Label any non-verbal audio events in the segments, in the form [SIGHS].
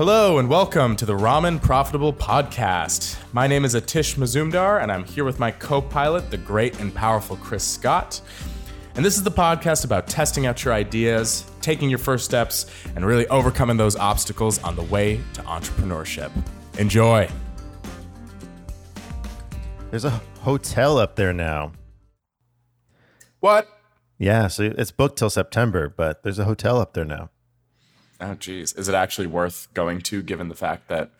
Hello and welcome to the Ramen Profitable Podcast. My name is Atish Mazumdar, and I'm here with my co pilot, the great and powerful Chris Scott. And this is the podcast about testing out your ideas, taking your first steps, and really overcoming those obstacles on the way to entrepreneurship. Enjoy. There's a hotel up there now. What? Yeah, so it's booked till September, but there's a hotel up there now. Oh, geez. Is it actually worth going to given the fact that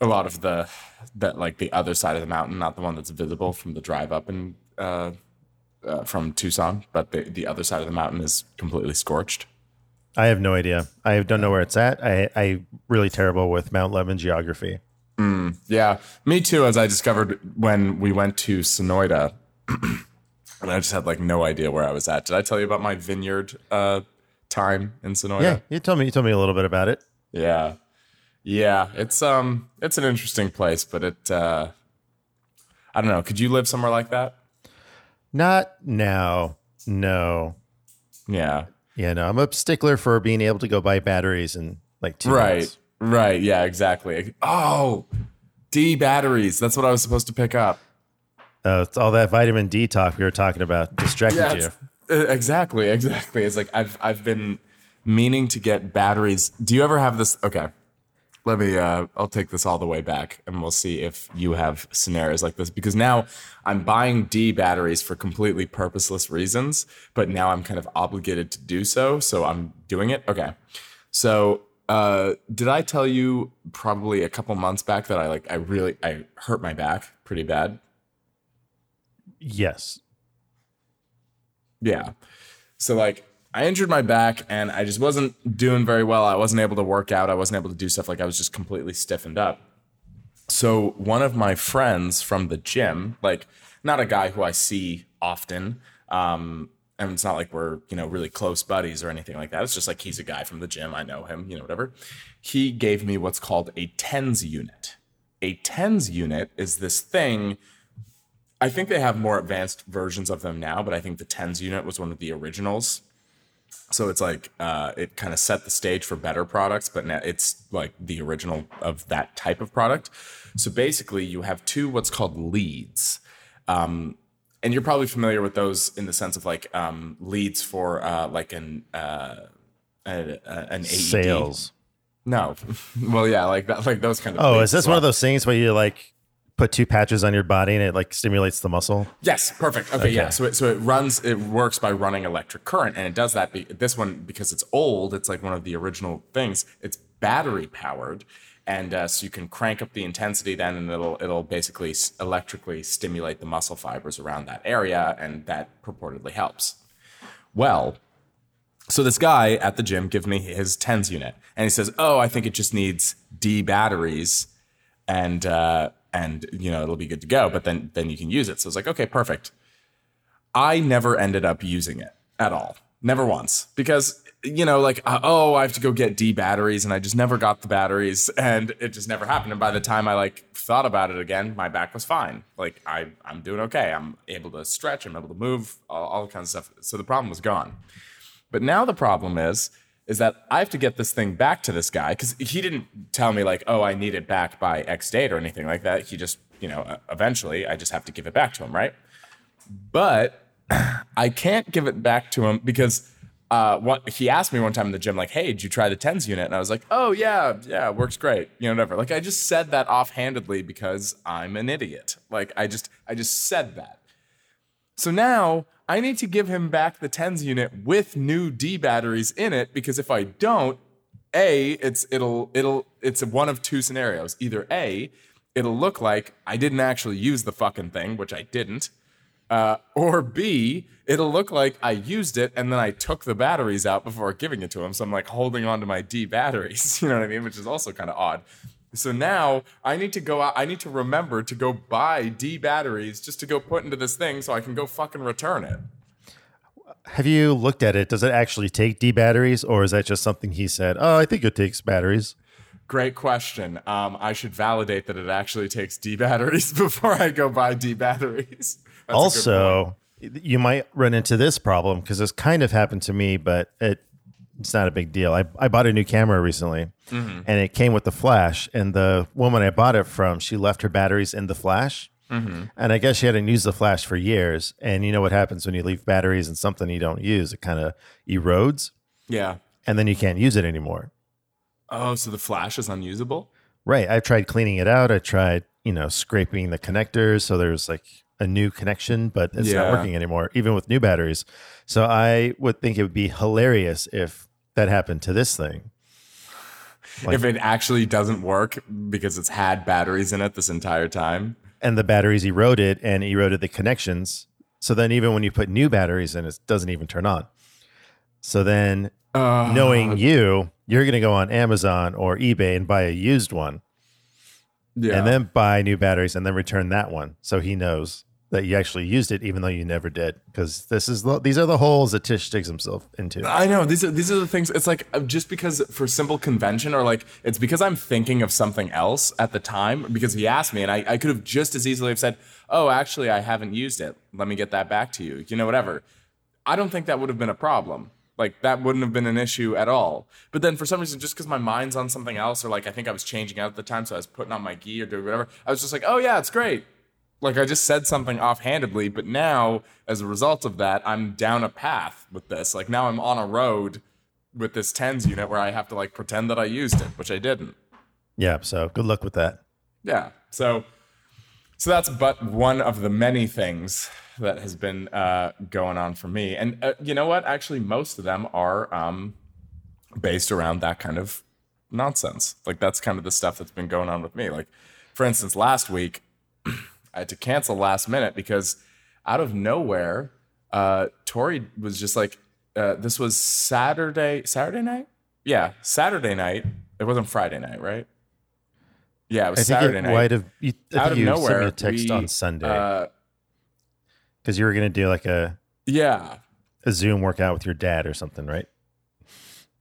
a lot of the, that like the other side of the mountain, not the one that's visible from the drive up and uh, uh, from Tucson, but the, the other side of the mountain is completely scorched? I have no idea. I don't know where it's at. I I really terrible with Mount Lemmon geography. Yeah, me too. As I discovered when we went to Sonoita, [CLEARS THROAT] and I just had like no idea where I was at. Did I tell you about my vineyard uh, time in Sonoita? Yeah, you told me you told me a little bit about it. yeah, yeah. It's um, it's an interesting place, but it. Uh, I don't know. Could you live somewhere like that? Not now. No. Yeah. Yeah, no. I'm a stickler for being able to go buy batteries in like two Right. Right. Yeah. Exactly. Oh, D batteries. That's what I was supposed to pick up. Uh, it's all that vitamin D talk we were talking about distracted Yeah, you. Uh, exactly, exactly. It's like I've I've been meaning to get batteries. Do you ever have this? Okay, let me. Uh, I'll take this all the way back, and we'll see if you have scenarios like this. Because now I'm buying D batteries for completely purposeless reasons, but now I'm kind of obligated to do so, so I'm doing it. Okay, so. Uh, did I tell you probably a couple months back that I like I really I hurt my back pretty bad? Yes. Yeah. So like I injured my back and I just wasn't doing very well. I wasn't able to work out. I wasn't able to do stuff like I was just completely stiffened up. So one of my friends from the gym, like not a guy who I see often, um, and it's not like we're, you know, really close buddies or anything like that. It's just like he's a guy from the gym. I know him, you know, whatever. He gave me what's called a TENS unit. A TENS unit is this thing I think they have more advanced versions of them now, but I think the tens unit was one of the originals. So it's like uh, it kind of set the stage for better products, but now it's like the original of that type of product. So basically, you have two what's called leads, um, and you're probably familiar with those in the sense of like um, leads for uh, like an uh, a, a- an AED. Sales. No, [LAUGHS] well, yeah, like that, like those kind of. Oh, is this as one of those things where you like put two patches on your body and it like stimulates the muscle? Yes, perfect. Okay, yeah. So it, so it runs, it works by running electric current, and it does that. Be, this one because it's old, it's like one of the original things. It's battery powered, and uh, so you can crank up the intensity then, and it'll it'll basically s- electrically stimulate the muscle fibers around that area, and that purportedly helps. Well, so this guy at the gym gives me his tens unit, and he says, "Oh, I think it just needs D batteries." and uh, and you know it'll be good to go. But then then you can use it. So it's like okay, perfect. I never ended up using it at all, never once, because you know like uh, oh I have to go get D batteries, and I just never got the batteries, and it just never happened. And by the time I like thought about it again, my back was fine. Like I I'm doing okay. I'm able to stretch. I'm able to move. All, all kinds of stuff. So the problem was gone. But now the problem is, is that I have to get this thing back to this guy because he didn't tell me like, oh, I need it back by X date or anything like that. He just, you know, eventually I just have to give it back to him, right? But [CLEARS THROAT] I can't give it back to him because uh, what he asked me one time in the gym, like, hey, did you try the tens unit? And I was like, oh yeah, yeah, works great, you know, whatever. Like I just said that offhandedly because I'm an idiot. Like I just, I just said that. So now I need to give him back the tens unit with new D batteries in it because if I don't, A, it's it'll it'll it's one of two scenarios. Either A, it'll look like I didn't actually use the fucking thing, which I didn't. Uh, or B, it'll look like I used it and then I took the batteries out before giving it to him. So I'm like holding on to my D batteries, [LAUGHS] you know what I mean? Which is also kind of odd. So now I need to go out, I need to remember to go buy D batteries just to go put into this thing so I can go fucking return it. Have you looked at it? Does it actually take D batteries or is that just something he said? Oh, I think it takes batteries. Great question. Um, I should validate that it actually takes D batteries [LAUGHS] before I go buy D batteries. That's a good point. also, you might run into this problem because this kind of happened to me, but it it's not a big deal. I, I bought a new camera recently Mm-hmm. and it came with the flash. And the woman I bought it from, she left her batteries in the flash. Mm-hmm. And I guess she hadn't used the flash for years. And you know what happens when you leave batteries in something you don't use? It kind of erodes Yeah. and then you can't use it anymore. Oh, so the flash is unusable? Right. I tried cleaning it out. I tried, you know, scraping the connectors so there's like a new connection, but it's not working anymore, even with new batteries. So I would think it would be hilarious if that happened to this thing. Like- if it actually doesn't work because it's had batteries in it this entire time. And the batteries eroded and eroded the connections. So then even when you put new batteries in, it doesn't even turn on. So then Uh, knowing you, you're going to go on Amazon or eBay and buy a used one yeah. and then buy new batteries and then return that one. So he knows that you actually used it, even though you never did. Because this is the, these are the holes that Tish digs himself into. I know these are these are the things. It's like uh, just because for simple convention, or like it's because I'm thinking of something else at the time. Because he asked me, and I, I could have just as easily have said, "Oh, actually, I haven't used it. Let me get that back to you." You know, whatever. I don't think that would have been a problem. Like that wouldn't have been an issue at all. But then for some reason, just because my mind's on something else, or like I think I was changing out at the time, so I was putting on my gi or doing whatever, I was just like, "Oh yeah, it's great." Like I just said something offhandedly, but now as a result of that, I'm down a path with this. Like now I'm on a road with this tens unit where I have to like pretend that I used it, which I didn't. Yeah. So good luck with that. Yeah. So so that's but one of the many things that has been uh, going on for me. And uh, you know what? Actually, most of them are um, based around that kind of nonsense. Like that's kind of the stuff that's been going on with me. Like for instance, last week [CLEARS THROAT] I had to cancel last minute because out of nowhere, uh, Tori was just like, uh, this was Saturday, Saturday night? Yeah, Saturday night. It wasn't Friday night, right? Yeah, it was I think Saturday it night. might have. You, I out of you sent nowhere, me a text we, on Sunday Uh, because you were going to do like a, yeah. a Zoom workout with your dad or something, right?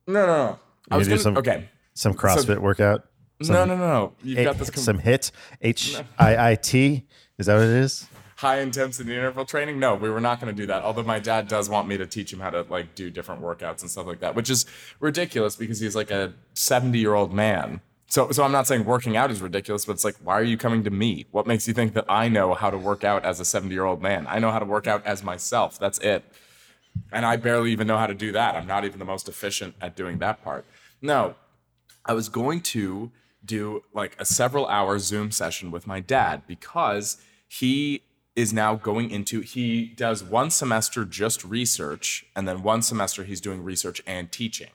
No, no, no. I was gonna, some- okay. Some CrossFit workout. no, no, no, no. You've got this com- some hit H I I T. [LAUGHS] Is that what it is? high intensity interval training. No, we were not going to do that. Although my dad does want me to teach him how to like do different workouts and stuff like that, which is ridiculous because he's like a 70 year old man. So, so I'm not saying working out is ridiculous, but it's like, why are you coming to me? What makes you think that I know how to work out as a 70 year old man? I know how to work out as myself. That's it. And I barely even know how to do that. I'm not even the most efficient at doing that part. No, I was going to do like a several hour Zoom session with my dad because he is now going into he does one semester just research and then one semester he's doing research and teaching.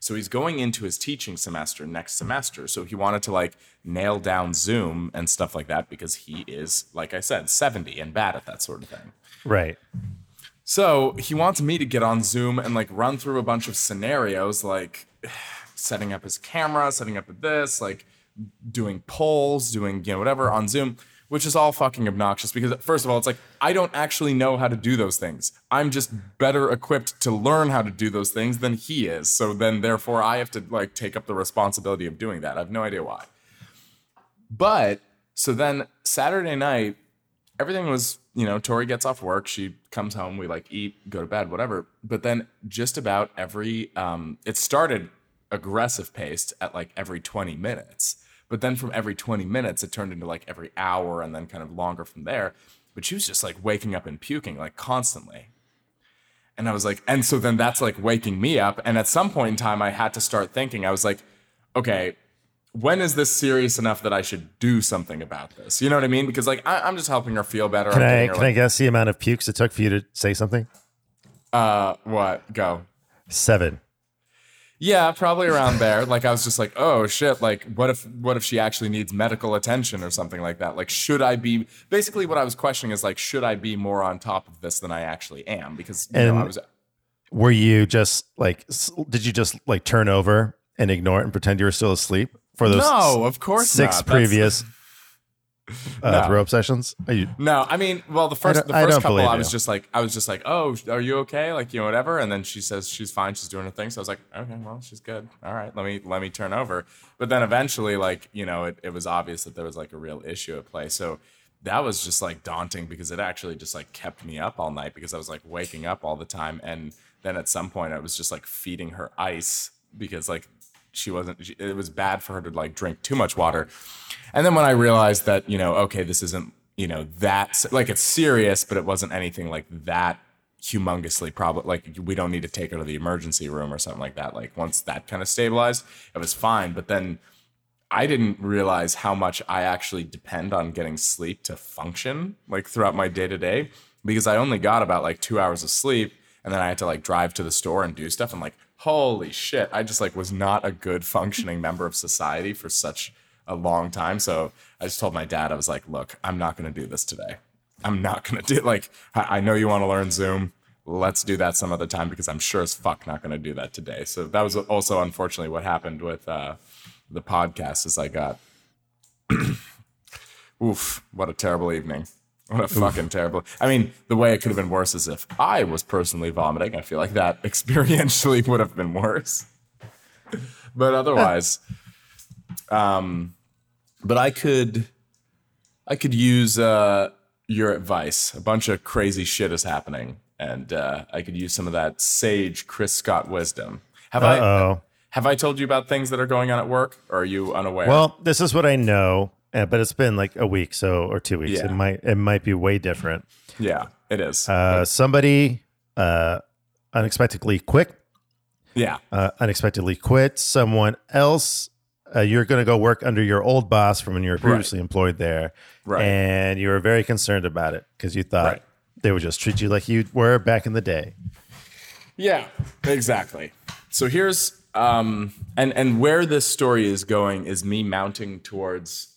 So he's going into his teaching semester next semester. So he wanted to like nail down Zoom and stuff like that because he is like I said 70 and bad at that sort of thing. Right. So he wants me to get on Zoom and like run through a bunch of scenarios, like setting up his camera, setting up this, like doing polls, doing you know whatever on Zoom, which is all fucking obnoxious because first of all, it's like I don't actually know how to do those things. I'm just better equipped to learn how to do those things than he is. So then therefore I have to like take up the responsibility of doing that. I have no idea why. But so then Saturday night, everything was, you know, Tori gets off work, she comes home, we like eat, go to bed, whatever. But then just about every um it started aggressive paced at like every 20 minutes. But then from every 20 minutes it turned into like every hour and then kind of longer from there. But she was just like waking up and puking like constantly. And I was like, and so then that's like waking me up. And at some point in time, I had to start thinking, I was like, okay, when is this serious enough that I should do something about this? You know what I mean? Because like I, I'm just helping her feel better. Can I can I guess the amount of pukes it took for you to say something? uh, what? Go. Seven. Yeah, probably around there. Like I was just like, oh shit, like what if what if she actually needs medical attention or something like that? Like should I be basically what I was questioning is like should I be more on top of this than I actually am? Because you know, And- I was Were you just like? Did you just like turn over and ignore it and pretend you were still asleep for those No, of course six not. That's- previous uh, No. throw up sessions? Are you, No, I mean, well, the first the I first don't couple, I was you. just like, I was just like, oh, are you okay? Like, you know, whatever. And then she says she's fine, she's doing her thing. So I was like, okay, well, she's good. All right, let me let me turn over. But then eventually, like, you know, it, it was obvious that there was like a real issue at play. So that was just like daunting because it actually just like kept me up all night because I was like waking up all the time and then at some point I was just like feeding her ice because like she wasn't she, it was bad for her to like drink too much water. And then when I realized that, you know, okay, this isn't, you know, that like it's serious, but it wasn't anything like that humongously probably like we don't need to take her to the emergency room or something like that. Like once that kind of stabilized, it was fine. But then I didn't realize how much I actually depend on getting sleep to function like throughout my day to day because I only got about like two hours of sleep and then I had to like drive to the store and do stuff. I'm like, holy shit, I just like was not a good functioning member of society for such a long time. So I just told my dad, I was like, look, I'm not going to do this today. I'm not going to do like, I know you want to learn Zoom. Let's do that some other time because I'm sure as fuck not going to do that today. So that was also unfortunately what happened with uh, the podcast is I got, [CLEARS THROAT] oof, what a terrible evening. What a fucking terrible. I mean, the way it could have been worse is if I was personally vomiting. I feel like that [LAUGHS] experientially would have been worse. But otherwise, [LAUGHS] um, but I could, I could use uh, your advice. A bunch of crazy shit is happening, and uh, I could use some of that sage Chris Scott wisdom. Have I? Uh-oh. Have I told you about things that are going on at work, or are you unaware? Well, this is what I know, uh, but it's been like a week, so or two weeks. Yeah. It might it might be way different. yeah, it is. Uh, somebody uh, unexpectedly quit. yeah, Uh, unexpectedly quit. Someone else. Uh, you're going to go work under your old boss from when you were previously employed there, Right. and you were very concerned about it because you thought Right. they would just treat you like you were back in the day. Yeah, exactly. So here's um and and where this story is going is me mounting towards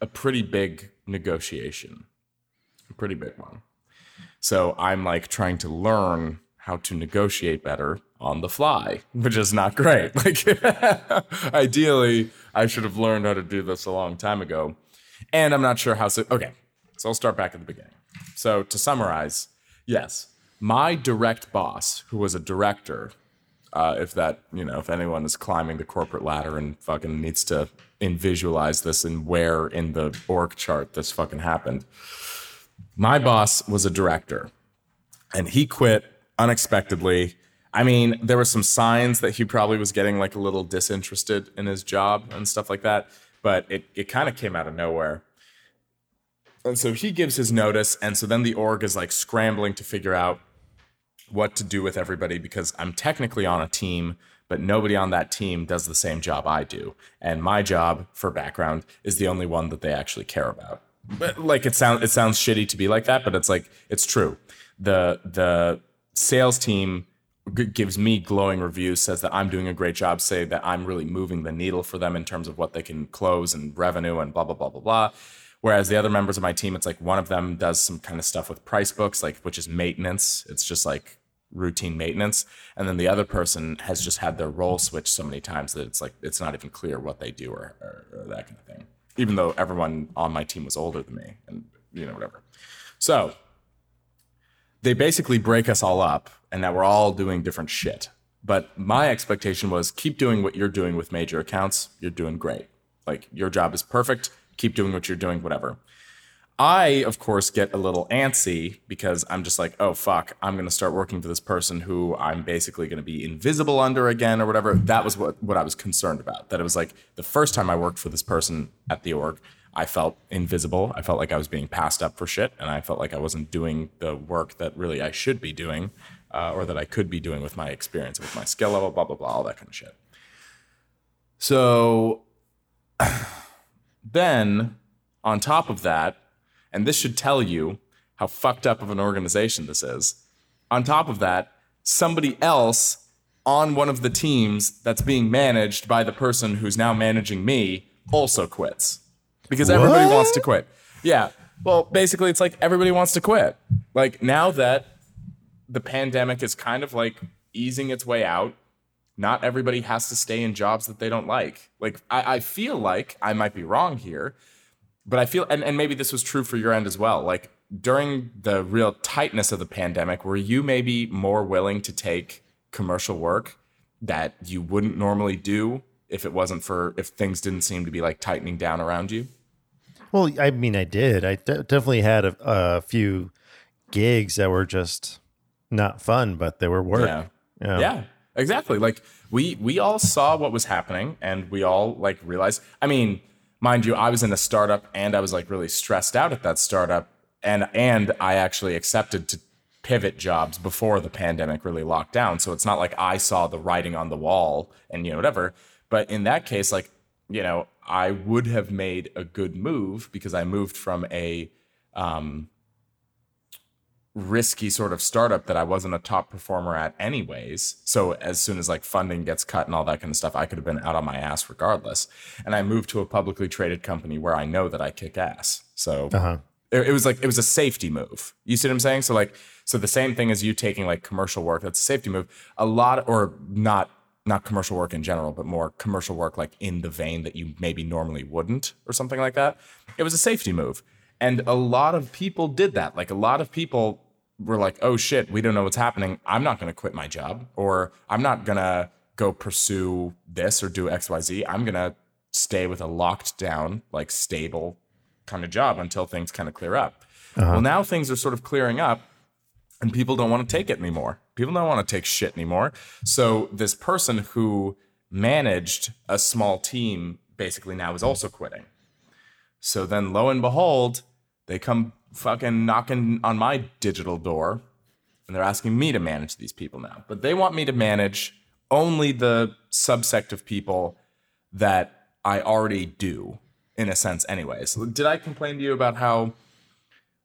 a pretty big negotiation. A pretty big one. So I'm like trying to learn how to negotiate better on the fly, which is not great. [LAUGHS] Like [LAUGHS] ideally, I should have learned how to do this a long time ago. And I'm not sure how so okay. So I'll start back at the beginning. So to summarize, yes, my direct boss, who was a director, uh, if that you know, if anyone is climbing the corporate ladder and fucking needs to in visualize this and where in the org chart this fucking happened. My boss was a director, and he quit unexpectedly. I mean, there were some signs that he probably was getting like a little disinterested in his job and stuff like that, but it, it kind of came out of nowhere. And so he gives his notice, and so then the org is like scrambling to figure out what to do with everybody because I'm technically on a team, but nobody on that team does the same job I do. And my job, for background, is the only one that they actually care about. But like it sounds it sounds shitty to be like that, but it's like it's true. The the sales team gives me glowing reviews, says that I'm doing a great job, say that I'm really moving the needle for them in terms of what they can close and revenue and blah blah blah blah blah. Whereas the other members of my team, it's like one of them does some kind of stuff with price books, like which is maintenance. It's just like routine maintenance, and then the other person has just had their role switched so many times that it's like it's not even clear what they do or, or, or that kind of thing. Even though everyone on my team was older than me, and you know whatever. So they basically break us all up and that we're all doing different shit. But my expectation was keep doing what you're doing with major accounts. You're doing great. Like your job is perfect. Keep doing what you're doing, whatever. I, of course, get a little antsy because I'm just like, oh, fuck, I'm going to start working for this person who I'm basically going to be invisible under again or whatever. That was what, what I was concerned about. That it was like the first time I worked for this person at the org, I felt invisible. I felt like I was being passed up for shit, and I felt like I wasn't doing the work that really I should be doing, uh, or that I could be doing with my experience, with my skill level, blah blah blah, all that kind of shit. So [SIGHS] then, on top of that, and this should tell you how fucked up of an organization this is. On top of that, somebody else on one of the teams that's being managed by the person who's now managing me also quits because everybody What? wants to quit. Yeah. Well, basically, it's like everybody wants to quit. Like now that the pandemic is kind of like easing its way out, not everybody has to stay in jobs that they don't like. Like I, I feel like I might be wrong here, but I feel and, and maybe this was true for your end as well. Like during the real tightness of the pandemic, were you maybe more willing to take commercial work that you wouldn't normally do if it wasn't for if things didn't seem to be like tightening down around you? Well, I mean, I did. I de- definitely had a, a few gigs that were just not fun, but they were work. Yeah. Yeah. Yeah, exactly. Like we we all saw what was happening, and we all like realized. I mean, mind you, I was in a startup, and I was like really stressed out at that startup, and and I actually accepted to pivot jobs before the pandemic really locked down. So it's not like I saw the writing on the wall and you know whatever. But in that case, like you know, I would have made a good move because I moved from a um, risky sort of startup that I wasn't a top performer at anyways. So as soon as like funding gets cut and all that kind of stuff, I could have been out on my ass regardless. And I moved to a publicly traded company where I know that I kick ass. So Uh-huh. it, it was like it was a safety move. You see what I'm saying? So like so the same thing as you taking like commercial work, that's a safety move. A lot or not not commercial work in general, but more commercial work like in the vein that you maybe normally wouldn't or something like that. It was a safety move. And a lot of people did that. Like a lot of people were like, "Oh shit, we don't know what's happening. I'm not going to quit my job or I'm not going to go pursue this or do XYZ. I'm going to stay with a locked down, like stable kind of job until things kind of clear up. Uh-huh. Well, now things are sort of clearing up and people don't want to take it anymore. People don't want to take shit anymore. So this person who managed a small team basically now is also quitting. So then lo and behold, they come fucking knocking on my digital door and they're asking me to manage these people now. But they want me to manage only the subsect of people that I already do in a sense anyways. Did I complain to you about how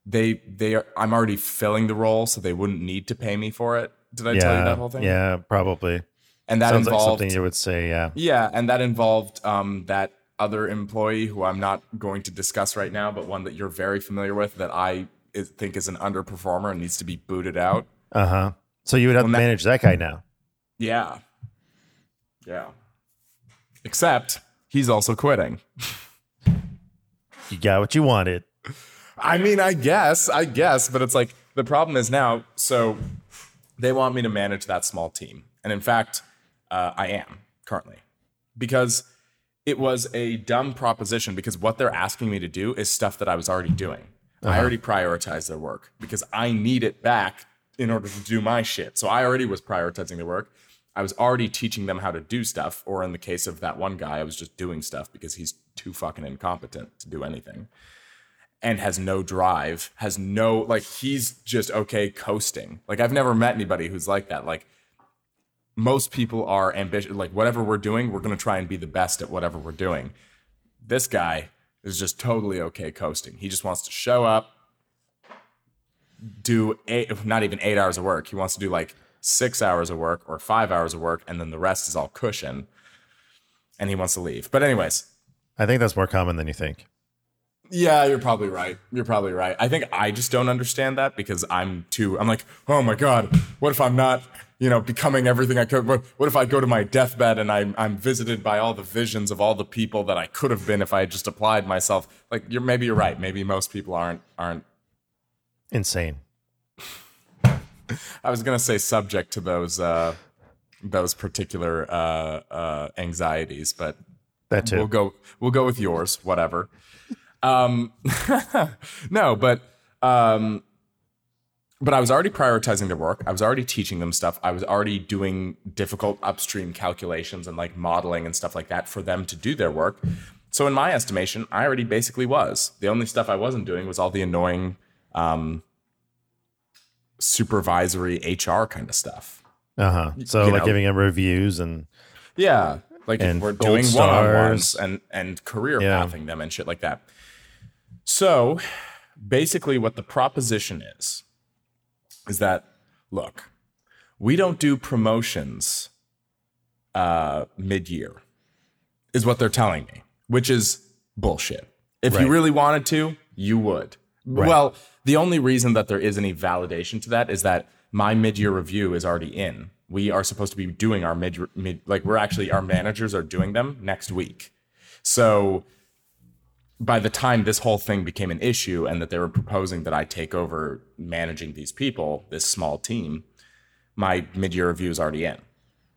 they they are I'm already filling the role so they wouldn't need to pay me for it? Did I tell you that whole thing? Yeah, probably. And that Sounds like something you would say, yeah. yeah, and that involved um, that other employee who I'm not going to discuss right now, but one that you're very familiar with that I is, think is an underperformer and needs to be booted out. Uh-huh. So you would have to ma- manage that guy now. Yeah. Yeah. Except he's also quitting. You got what you wanted. I mean, I guess, I guess, but it's like the problem is now. So they want me to manage that small team, and in fact, uh, I am currently because it was a dumb proposition. Because what they're asking me to do is stuff that I was already doing. I uh-huh. already prioritized their work because I need it back in order to do my shit. So I already was prioritizing their work. I was already teaching them how to do stuff, or in the case of that one guy, I was just doing stuff because he's too fucking incompetent to do anything and has no drive, has no like he's just okay coasting. Like I've never met anybody who's like that. Like most people are ambitious like whatever we're doing, we're going to try and be the best at whatever we're doing. This guy is just totally okay coasting. He just wants to show up do eight not even 8 hours of work. He wants to do like 6 hours of work or 5 hours of work and then the rest is all cushion. And he wants to leave. But anyways, I think that's more common than you think. Yeah, you're probably right. You're probably right. I think I just don't understand that because I'm too. I'm like, oh my god, what if I'm not, you know, becoming everything I could? What, what if I go to my deathbed and I'm I'm visited by all the visions of all the people that I could have been if I had just applied myself? Like, you're maybe you're right. Maybe most people aren't aren't. Insane. [LAUGHS] I was gonna say subject to those uh, those particular uh, uh, anxieties, but That too. We'll go. We'll go with yours. Whatever. Um, [LAUGHS] no, but um, but I was already prioritizing their work. I was already teaching them stuff. I was already doing difficult upstream calculations and like modeling and stuff like that for them to do their work. So in my estimation, I already basically was. The only stuff I wasn't doing was all the annoying um, supervisory HR kind of stuff. Uh-huh. So you like know. giving them reviews and Yeah. Like And we're doing one-on-ones and and career Yeah. pathing them and shit like that. So basically what the proposition is is that look, we don't do promotions uh mid-year is what they're telling me, which is bullshit. If you really wanted to, you would. Well, the only reason that there is any validation to that is that my mid-year review is already in. We are supposed to be doing our mid, mid like we're actually our managers are doing them next week. So by the time this whole thing became an issue and that they were proposing that I take over managing these people, this small team, my mid-year review is already in.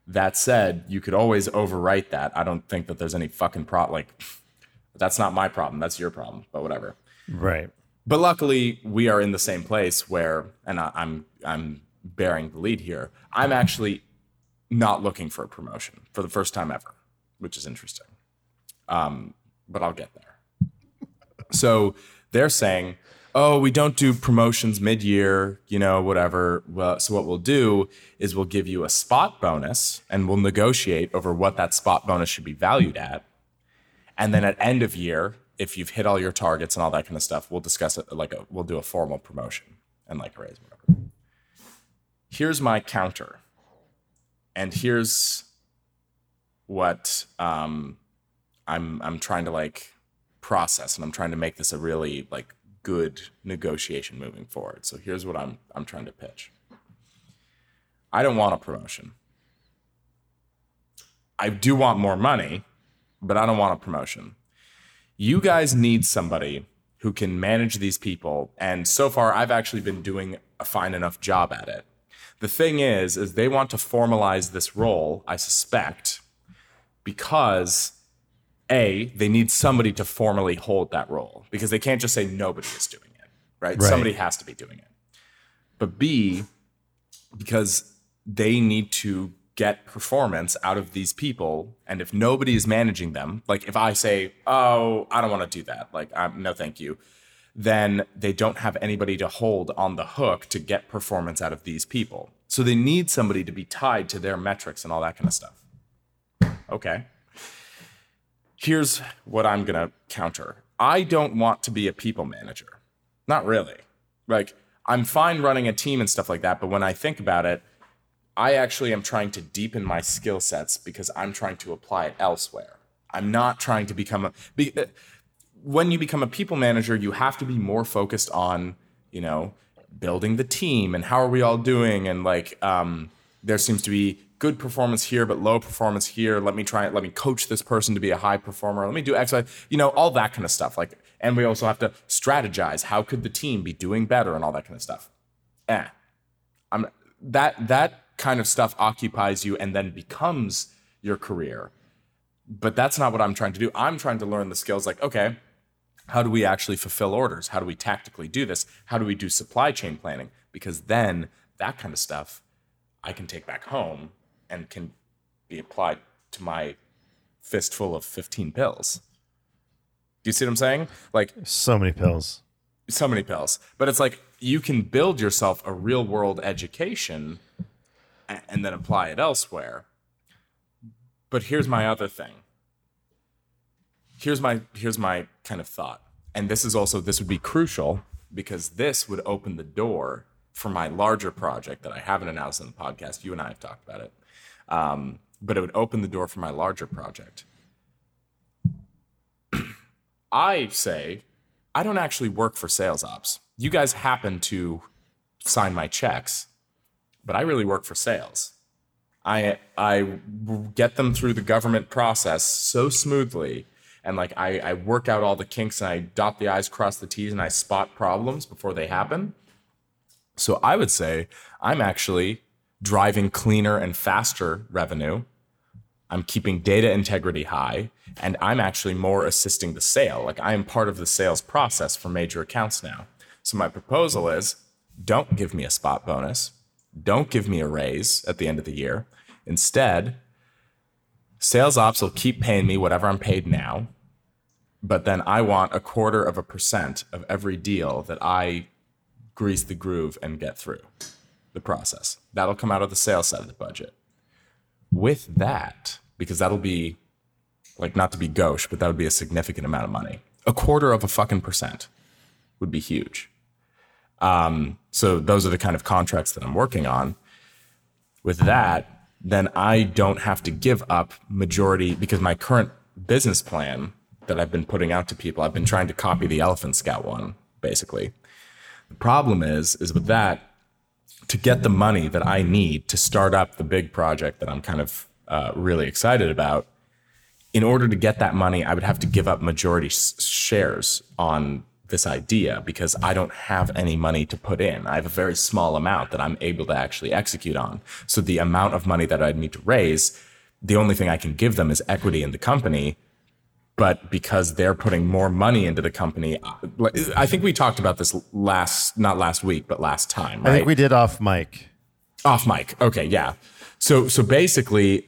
That said, you could always overwrite that. I don't think that there's any fucking pro like [LAUGHS] that's not my problem. That's your problem, but whatever. right. But luckily, we are in the same place where, and I, I'm I'm bearing the lead here. I'm actually not looking for a promotion for the first time ever, which is interesting. Um, but I'll get there. So they're saying, oh, we don't do promotions mid year, you know, whatever. Well, so what we'll do is we'll give you a spot bonus and we'll negotiate over what that spot bonus should be valued at. And then at end of year, if you've hit all your targets and all that kind of stuff, we'll discuss it like a, we'll do a formal promotion and like a raise, whatever. Here's my counter. And here's what um, I'm I'm trying to like process and I'm trying to make this a really like good negotiation moving forward. So here's what I'm I'm trying to pitch. I don't want a promotion. I do want more money, but I don't want a promotion. You guys need somebody who can manage these people and so far I've actually been doing a fine enough job at it. The thing is is they want to formalize this role, I suspect, because a, they need somebody to formally hold that role because they can't just say nobody is doing it, right? Right. Somebody has to be doing it. But B, because they need to get performance out of these people. And if nobody is managing them, like if I say, oh, I don't want to do that, like, I'm, no, thank you, then they don't have anybody to hold on the hook to get performance out of these people. So they need somebody to be tied to their metrics and all that kind of stuff. Okay here's what I'm going to counter. I don't want to be a people manager. Not really. Like, I'm fine running a team and stuff like that, but when I think about it, I actually am trying to deepen my skill sets because I'm trying to apply it elsewhere. I'm not trying to become a. Be, uh, when you become a people manager, you have to be more focused on, you know, building the team and how are we all doing, and like, um, there seems to be good performance here, but low performance here. Let me try it. Let me coach this person to be a high performer. Let me do X, Y, you know, all that kind of stuff. Like, and we also have to strategize. How could the team be doing better and all that kind of stuff? Eh, I'm that that kind of stuff occupies you and then becomes your career. But that's not what I'm trying to do. I'm trying to learn the skills. Like, okay, how do we actually fulfill orders? How do we tactically do this? How do we do supply chain planning? Because then that kind of stuff I can take back home and can be applied to my fistful of 15 pills. Do you see what I'm saying? Like So many pills. so many pills. But it's like you can build yourself a real world education and then apply it elsewhere. But here's my other thing. Here's my here's my kind of thought. And this is also this would be crucial because this would open the door for my larger project that I haven't announced in the podcast. You and I have talked about it. Um, but it would open the door for my larger project. [CLEARS THROAT] I say, I don't actually work for sales ops. You guys happen to sign my checks, but I really work for sales. I I get them through the government process so smoothly, and like I, I work out all the kinks and I dot the i's, cross the t's, and I spot problems before they happen. So I would say I'm actually driving cleaner and faster revenue. I'm keeping data integrity high, and I'm actually more assisting the sale. Like I am part of the sales process for major accounts now. So my proposal is don't give me a spot bonus. Don't give me a raise at the end of the year. Instead, sales ops will keep paying me whatever I'm paid now, but then I want a quarter of a percent of every deal that I grease the groove and get through the process. That'll come out of the sales side of the budget. With that, because that'll be like not to be gauche, but that would be a significant amount of money. A quarter of a fucking percent would be huge. Um, so those are the kind of contracts that I'm working on. With that, then I don't have to give up majority because my current business plan that I've been putting out to people, I've been trying to copy the Elephant Scout one, basically. The problem is, is with that, to get the money that I need to start up the big project that I'm kind of uh, really excited about, in order to get that money, I would have to give up majority s- shares on this idea because I don't have any money to put in. I have a very small amount that I'm able to actually execute on. So the amount of money that I'd need to raise, the only thing I can give them is equity in the company. But because they're putting more money into the company, I- think we talked about this last, not last week, but last time, right? I think we did off mic. Off mic. Okay, yeah. So so basically,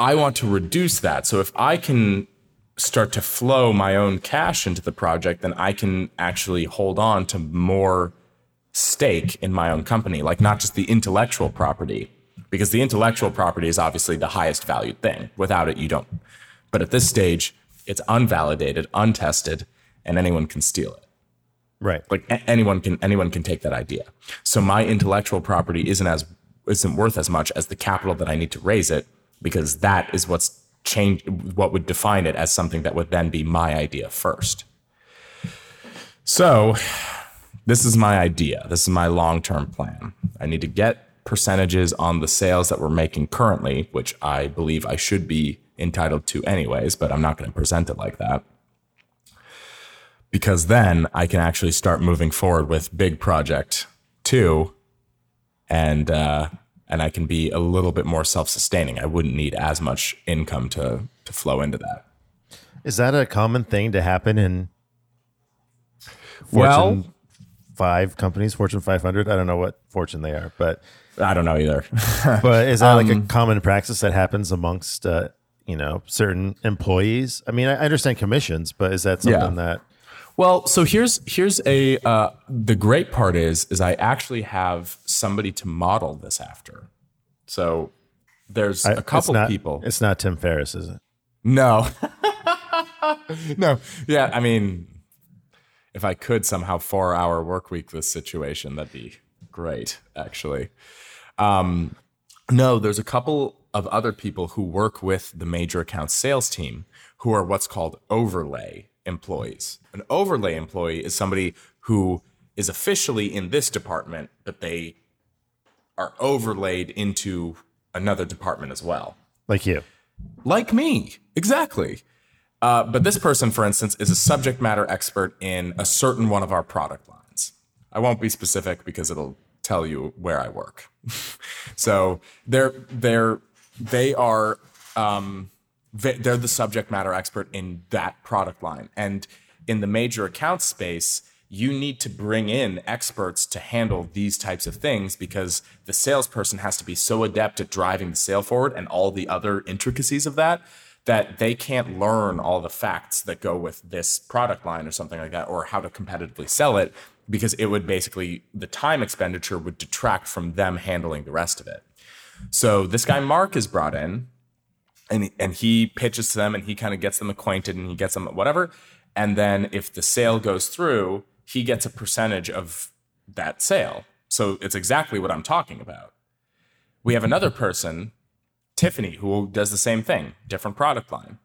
I want to reduce that. So if I can start to flow my own cash into the project, then I can actually hold on to more stake in my own company, like not just the intellectual property, because the intellectual property is obviously the highest valued thing. Without it, you don't. But at this stage, it's unvalidated, untested, and anyone can steal it. Right. Like a- anyone can anyone can take that idea. So my intellectual property isn't as isn't worth as much as the capital that I need to raise it because that is what's changed what would define it as something that would then be my idea first. So this is my idea. This is my long-term plan. I need to get percentages on the sales that we're making currently, which I believe I should be entitled to anyways, but I'm not going to present it like that because then I can actually start moving forward with big project two, and uh, and I can be a little bit more self sustaining. I wouldn't need as much income to to flow into that. Is that a common thing to happen in Well- Fortune five companies, Fortune 500? I don't know what fortune they are, but I don't know either. [LAUGHS] but is that like Um, a common practice that happens amongst uh, you know certain employees? I mean, I understand commissions, but is that something Yeah. that Well, so here's here's a uh, the great part is is I actually have somebody to model this after. So there's I- a couple not, people. It's not Tim Ferriss, is it? No. [LAUGHS] no. Yeah, I mean if I could somehow 4-hour work week this situation that'd be great actually. Um no, there's a couple of other people who work with the major account sales team who are what's called overlay employees. An overlay employee is somebody who is officially in this department, but they are overlaid into another department as well. Like you. like me. Exactly. Uh, but this person for instance is a subject matter expert in a certain one of our product lines. I won't be specific because it'll tell you where i work. [LAUGHS] So they're they're they are um, they- they're the subject matter expert in that product line. And in the major account space you need to bring in experts to handle these types of things because the salesperson has to be so adept at driving the sale forward and all the other intricacies of that that they can't learn all the facts that go with this product line or something like that or how to competitively sell it because it would basically the time expenditure would detract from them handling the rest of it so this guy mark is brought in and and he pitches to them and he kind of gets them acquainted and he gets them whatever. And then if the sale goes through he gets a percentage of that sale. So it's exactly what i'm talking about. We have another person tiffany who does the same thing different product line.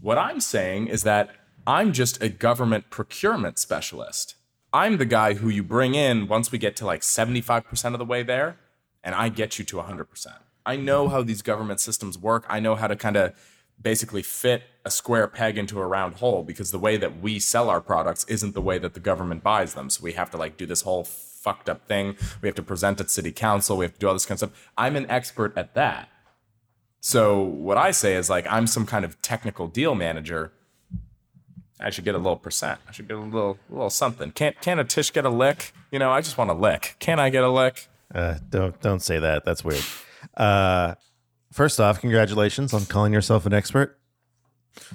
What i'm saying is that i'm just a government procurement specialist. I'm the guy who you bring in once we get to like 75% of the way there and I get you to 100%. I know how these government systems work. I know how to kind of basically fit a square peg into a round hole because the way that we sell our products isn't the way that the government buys them. So we have to like do this whole fucked up thing. We have to present at city council. We have to do all this kind of stuff. I'm an expert at that. So what I say is like I'm some kind of technical deal manager. I should get a little percent. I should get a little little something. Can't can a Tish get a lick? You know, I just want a lick. Can I get a lick? Uh, don't don't say that. That's weird. Uh, first off, congratulations on calling yourself an expert.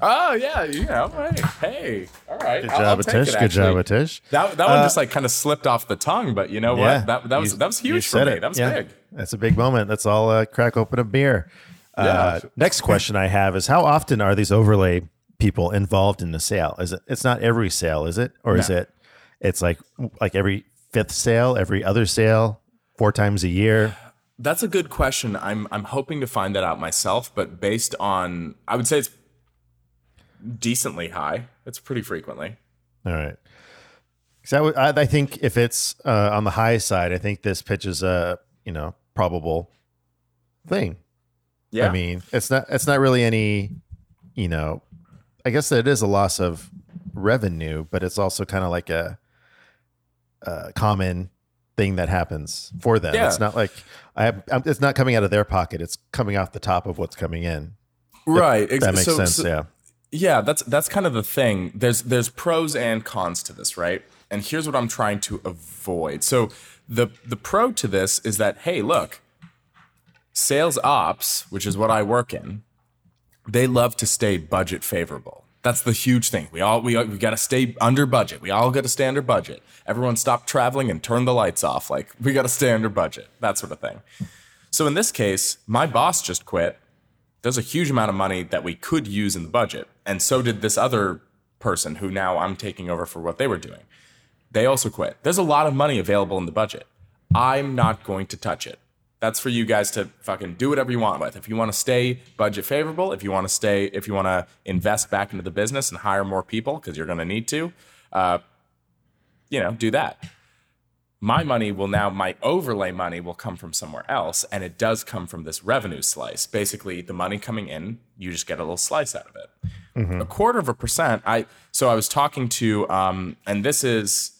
Oh yeah, you know, hey, hey, all right. Good job, Atish. Good job. Atish. That that one just like kind of slipped off the tongue, but you know Yeah, what? That that was you- that was huge for me. it. That was Yeah. big. That's a big moment. Let's all uh, crack open a beer. Uh, next question I have is: How often are these overlay people involved in the sale? Is it? It's not every sale, is it? Or is it? It's like like every fifth sale, every other sale, four times a year. That's a good question. I'm I'm hoping to find that out myself, but based on I would say it's decently high. It's pretty frequently. All right. So I, would- I think if it's uh, on the high side, I think this pitches a you know probable thing. Yeah. I mean, it's not it's not really any, you know, I guess it is a loss of revenue, but it's also kind of like a, a common thing that happens for them. Yeah. It's not like I have, um, it's not coming out of their pocket. It's coming off the top of what's coming in. right. ex- That makes so- sense. so- yeah. Yeah, that's that's kind of the thing. There's there's pros and cons to this, right? And here's what I'm trying to avoid. So the the pro to this is that hey, look, Sales ops, which is what I work in, they love to stay budget favorable. That's the huge thing. We all we, we got to stay under budget. We all got to stay under budget. Everyone stop traveling and turn the lights off. Like we got to stay under budget. That sort of thing. So in this case, my boss just quit. There's a huge amount of money that we could use in the budget, and so did this other person who now I'm taking over for what they were doing. They also quit. There's a lot of money available in the budget. I'm not going to touch it. That's for you guys to fucking do whatever you want with. If you want to stay budget favorable, if you want to stay, if you want to invest back into the business and hire more people because you're going to need to, uh, you know, do that. My money will now, my overlay money will come from somewhere else, and it does come from this revenue slice. Basically, the money coming in, you just get a little slice out of it. A quarter of a percent. I so I was talking to, um, and this is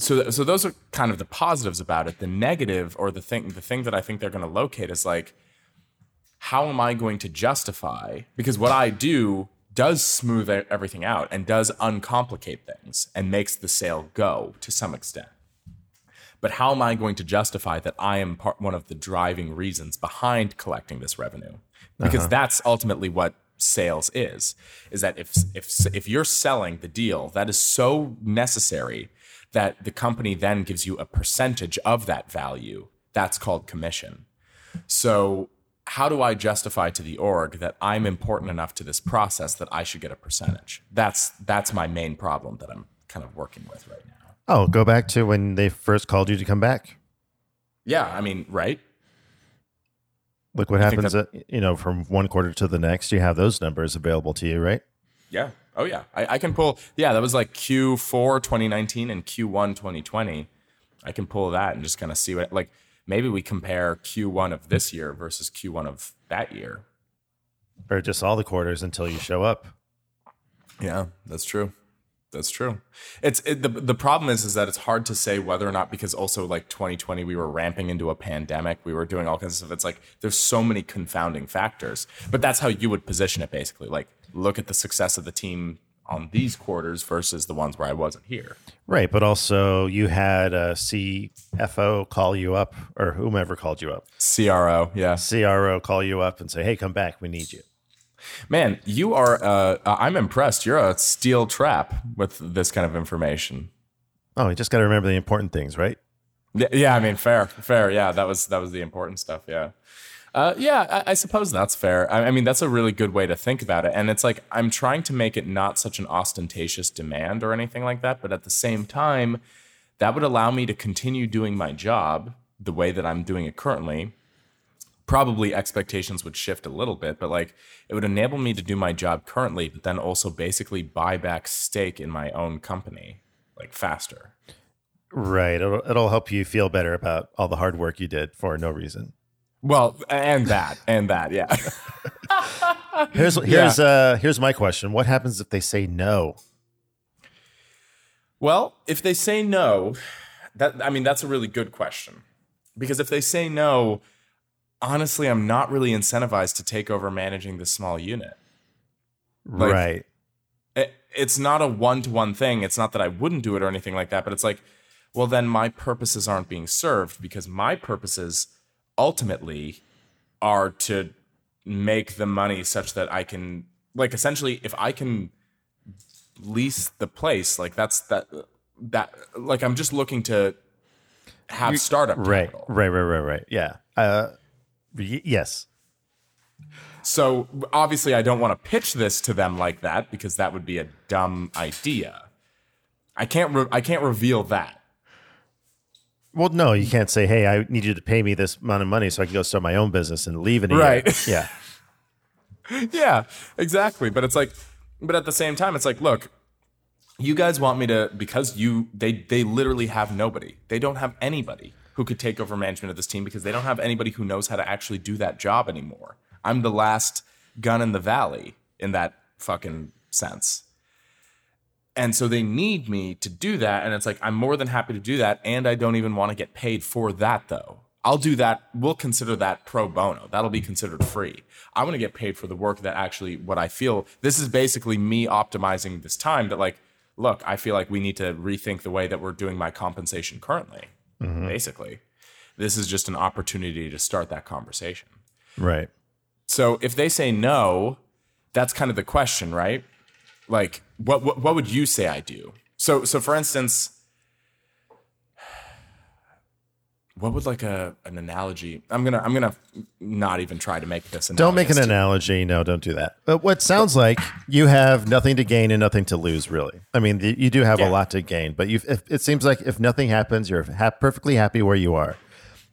so so those are kind of the positives about it. The negative or the thing the thing that I think they're going to locate is like how am I going to justify because what I do does smooth everything out and does uncomplicate things and makes the sale go to some extent. But how am I going to justify that I am part, one of the driving reasons behind collecting this revenue? Because uh-huh. that's ultimately what sales is. Is that if if if you're selling the deal, that is so necessary that the company then gives you a percentage of that value. That's called commission. So how do I justify to the org that I'm important enough to this process that I should get a percentage? That's that's my main problem that I'm kind of working with right now. Oh, go back to when they first called you to come back. Yeah, I mean, right? Look what think happens, at, uh, you know, from one quarter to the next. You have those numbers available to you, right? Yeah. Oh yeah. I, I can pull yeah, that was like Q4 2019 and Q1 2020. I can pull that and just kind of see what like maybe we compare Q1 of this year versus Q1 of that year. Or just all the quarters until you show up. Yeah, that's true. That's true. It's it, the the problem is is that it's hard to say whether or not because also like 2020 we were ramping into a pandemic, we were doing all kinds of stuff. It's like there's so many confounding factors. But that's how you would position it basically. Like look at the success of the team on these quarters versus the ones where I wasn't here. Right. But also, you had a CFO call you up, or whomever called you up, CRO, yeah. CRO call you up and say, hey, come back. We need you. Man, you are uh I'm impressed. You're a steel trap with this kind of information. Oh, you just got to remember the important things, right? Yeah, yeah, I mean, fair, fair. Yeah, that was that was the important stuff. Yeah, uh, yeah. I, I suppose that's fair. I, I mean, that's a really good way to think about it. And it's like I'm trying to make it not such an ostentatious demand or anything like that, but at the same time, that would allow me to continue doing my job the way that I'm doing it currently. Probably expectations would shift a little bit, but like it would enable me to do my job currently, but then also basically buy back stake in my own company like faster. Right. It'll, it'll help you feel better about all the hard work you did for no reason. Well, and that, and that, yeah. [LAUGHS] Here's here's uh here's my question. What happens if they say no? Well, if they say no, that I mean that's a really good question. Because if they say no, honestly, I'm not really incentivized to take over managing this small unit. Like- right. It, it's not a one-to-one thing. It's not that I wouldn't do it or anything like that, but it's like, well, then my purposes aren't being served because my purposes ultimately are to make the money such that I can like essentially if I can lease the place, like that's that that like I'm just looking to have startup Right. capital. Right. Right. Right. Right. Yeah. Uh, yes. So obviously, I don't want to pitch this to them like that because that would be a dumb idea. I can't. Re- I can't reveal that. Well, no, you can't say, "Hey, I need you to pay me this amount of money so I can go start my own business and leave in a year." Right. [LAUGHS] Yeah. yeah, exactly. But it's like, but at the same time, it's like, look, you guys want me to because you they they literally have nobody. They don't have anybody who could take over management of this team because they don't have anybody who knows how to actually do that job anymore. I'm the last gun in the valley in that fucking sense. And so they need me to do that. And it's like, I'm more than happy to do that. And I don't even want to get paid for that, though. I'll do that. We'll consider that pro bono. That'll be considered free. I want to get paid for the work that actually, what I feel, this is basically me optimizing this time that, like, look, I feel like we need to rethink the way that we're doing my compensation currently, Mm-hmm. basically. This is just an opportunity to start that conversation. Right. So if they say no, that's kind of the question, right? Like, what what, what would you say I do? So so for instance, what would like a an analogy? I'm gonna I'm gonna not even try to make this. Don't make an to- analogy. No, don't do that. But what sounds like you have nothing to gain and nothing to lose, really. I mean, y- you do have Yeah. a lot to gain, but you if, it seems like if nothing happens, you're ha- perfectly happy where you are.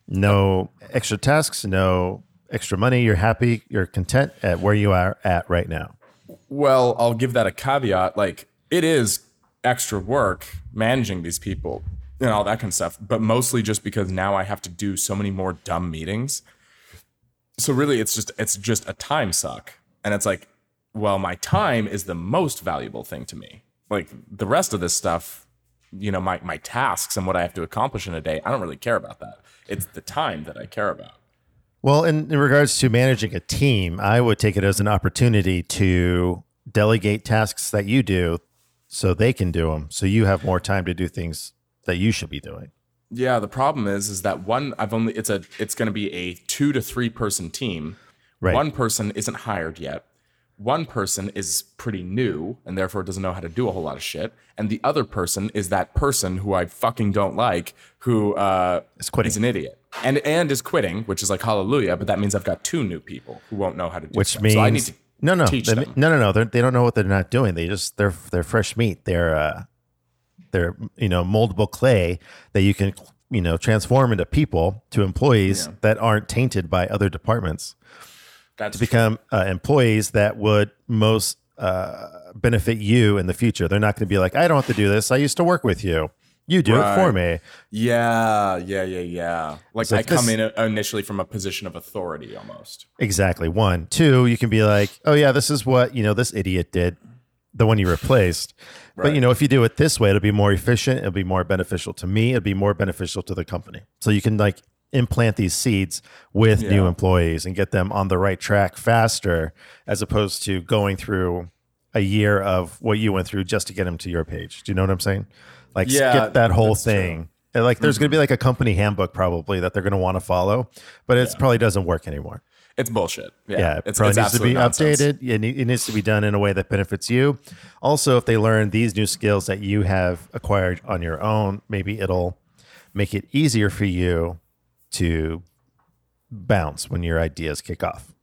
No extra tasks, no extra money. You're happy. You're content at where you are at right now. Well, I'll give that a caveat. Like, it is extra work managing these people and all that kind of stuff, but mostly just because now I have to do so many more dumb meetings. So really, it's just it's just a time suck, and it's like, well, my time is the most valuable thing to me. Like the rest of this stuff, you know, my my tasks and what I have to accomplish in a day, I don't really care about that. It's the time that I care about. Well, in, in regards to managing a team, I would take it as an opportunity to delegate tasks that you do so they can do them. So you have more time to do things that you should be doing. Yeah, the problem is is that one I've only it's a it's going to be a 2 to 3 person team. Right. One person isn't hired yet. One person is pretty new and therefore doesn't know how to do a whole lot of shit. And the other person is that person who I fucking don't like who uh Is quitting. is an idiot. And and is quitting, which is like hallelujah, but that means I've got two new people who won't know how to do which stuff. means so I need to no, no, they- no, no, no. They're, they don't know what they're not doing. They just they're they're fresh meat. They're uh, they're you know moldable clay that you can you know transform into people to employees Yeah. that aren't tainted by other departments That's to become uh, employees that would most uh, benefit you in the future. They're not going to be like, I don't have to do this. I used to work with you. You do it for me. yeah, yeah, yeah, yeah. Like So I come this- in initially from a position of authority almost. Exactly. One, two. You can be like, oh yeah, this is what you know this idiot did, the one you replaced. But you know, if you do it this way, it'll be more efficient. It'll be more beneficial to me. It'll be more beneficial to the company. So you can like implant these seeds with new employees and get them on the right track faster, as opposed to going through a year of what you went through just to get them to your page. Do you know what I'm saying? Like Yeah, skip that whole that's true. Mm-hmm. thing. And like there's going to be like a company handbook probably that they're going to want to follow, but it probably doesn't work anymore. It's bullshit. Yeah, Yeah, it it's, probably it's needs to be nonsense. updated. It, it needs to be done in a way that benefits you. Also, if they learn these new skills that you have acquired on your own, maybe it'll make it easier for you to bounce when your ideas kick off.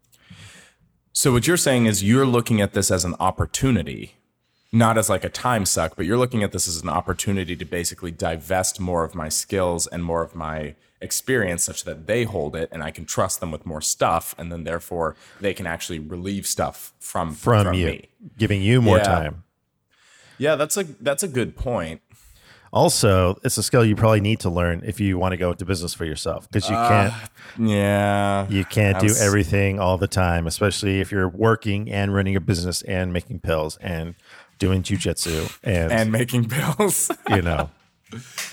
So what you're saying is you're looking at this as an opportunity, not as like a time suck, but you're looking at this as an opportunity to basically divest more of my skills and more of my experience such that they hold it and I can trust them with more stuff and then therefore they can actually relieve stuff from From, you, me. giving you more Yeah. time. Yeah, that's a that's a good point. Also, it's a skill you probably need to learn if you want to go into business for yourself because you can't ah, Yeah. You can't I do everything all the time, especially if you're working and running a business and making pills and doing jujitsu and, and making [LAUGHS] bills. you know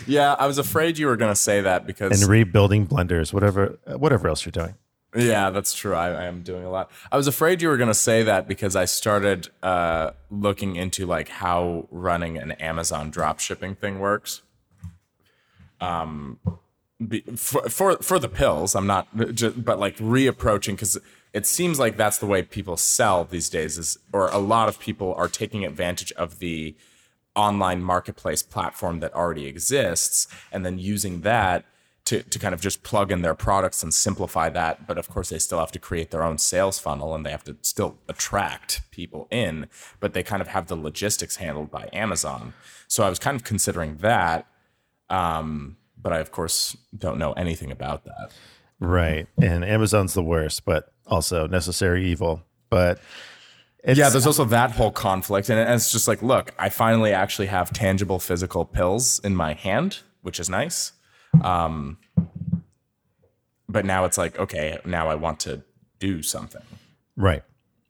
yeah, I was afraid you were going to say that because and rebuilding blenders, whatever whatever else you're doing. Yeah, that's true. I, I am doing a lot. I was afraid you were going to say that because I started uh, looking into like how running an Amazon drop shipping thing works. Um, be, for, for for the pills, I'm not, just, but like reapproaching because it seems like that's the way people sell these days. Is or a lot of people are taking advantage of the online marketplace platform that already exists and then using that to, to kind of just plug in their products and simplify that. But of course, they still have to create their own sales funnel and they have to still attract people in, but they kind of have the logistics handled by Amazon. So I was kind of considering that. Um, but I, of course, don't know anything about that. Right. And Amazon's the worst, but also necessary evil. But it's, Yeah, there's also that whole conflict. And it's just like, look, I finally actually have tangible physical pills in my hand, which is nice. Um, but now it's like, okay, now I want to do something right.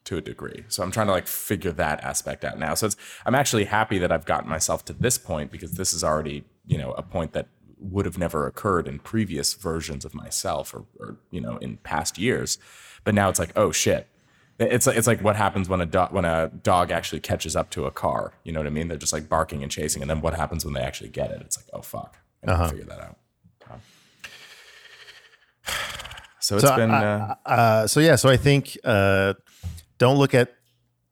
to a degree. So I'm trying to like figure that aspect out now. So it's, I'm actually happy that I've gotten myself to this point because this is already, you know, a point that would have never occurred in previous versions of myself or, or you know, in past years. But now it's like, oh shit. It's it's like what happens when a dog when a dog actually catches up to a car. You know what I mean? They're just like barking and chasing, and then what happens when they actually get it? It's like, oh fuck, I to figure that out. [SIGHS] So it's so been. I- uh, Uh, so yeah, so I think uh, don't look at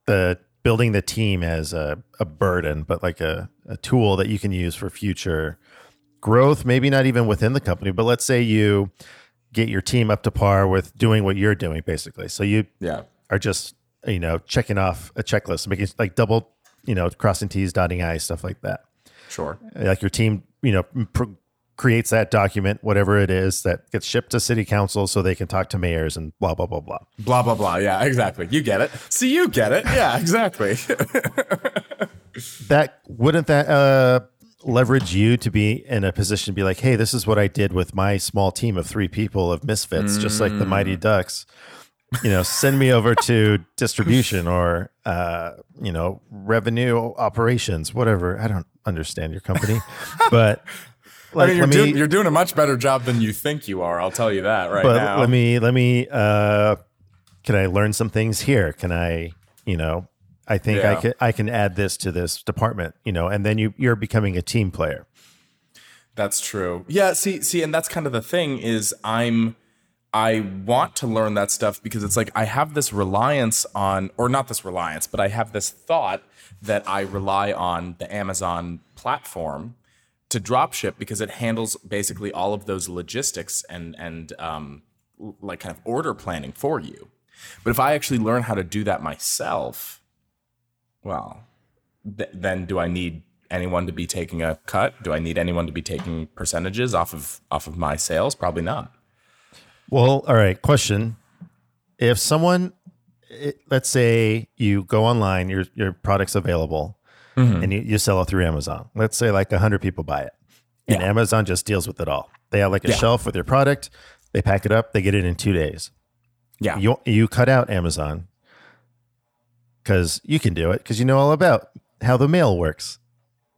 the building the team as a, a burden, but like a, a tool that you can use for future growth. Maybe not even within the company, but let's say you get your team up to par with doing what you're doing, basically. So you yeah. Are just you know checking off a checklist, making like double you know crossing T's, dotting I's, stuff like that. Sure. Like your team, you know. Pr- creates that document whatever it is that gets shipped to city council so they can talk to mayors and blah blah blah blah Blah blah blah. Yeah, exactly. You get it. See, you get it. Yeah, exactly. [LAUGHS] that wouldn't that uh leverage you to be in a position to be like hey this is what i did with my small team of three people of misfits just like the mighty ducks you know send me over to distribution or uh you know revenue operations whatever i don't understand your company [LAUGHS] but I mean, you're, let doing, you're doing a much better job than you think you are. I'll tell you that right but now. let me let me uh can i learn some things here can i you know i think i can i can add this to this department you know and then you you're becoming a team player That's true. Yeah, see see and that's kind of the thing is I'm I want to learn that stuff because it's like I have this reliance on or not this reliance, but I have this thought that I rely on the Amazon platform to drop ship because it handles basically all of those logistics and and um like kind of order planning for you. But if I actually learn how to do that myself, well, th- then do I need anyone to be taking a cut? Do I need anyone to be taking percentages off of off of my sales? Probably not. Well all right question if someone it, let's say you go online your your product's available mm-hmm. and you, you sell it through amazon let's say like 100 people buy it and Yeah. amazon just deals with it all they have like a Yeah. shelf with your product they pack it up they get it in two days Yeah. you you cut out Amazon because you can do it because you know all about how the mail works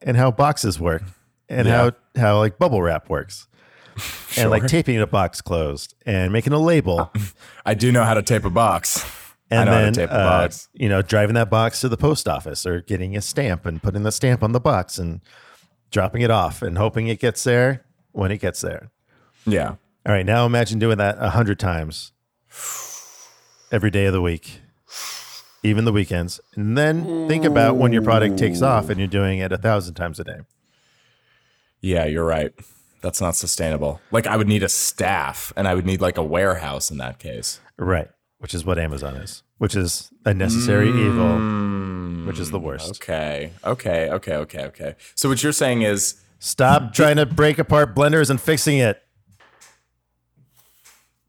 and how boxes work and Yeah. how how like bubble wrap works [LAUGHS] and like taping a box closed and making a label [LAUGHS] I do know how to tape a box. I and know how to then tape a uh, box. you know driving that box to the post office or getting a stamp and putting the stamp on the box and dropping it off and hoping it gets there when it gets there. Yeah. All right, now imagine doing that a hundred times every day of the week, even the weekends, and then think about when your product takes off and you're doing it a thousand times a day. Yeah, you're right. That's not sustainable. Like I would need a staff and I would need like a warehouse in that case. Right, which is what Amazon is, which is a necessary evil, which is the worst. Okay. Okay. Okay. Okay. Okay. So what you're saying is Stop trying to break apart blenders and fixing it.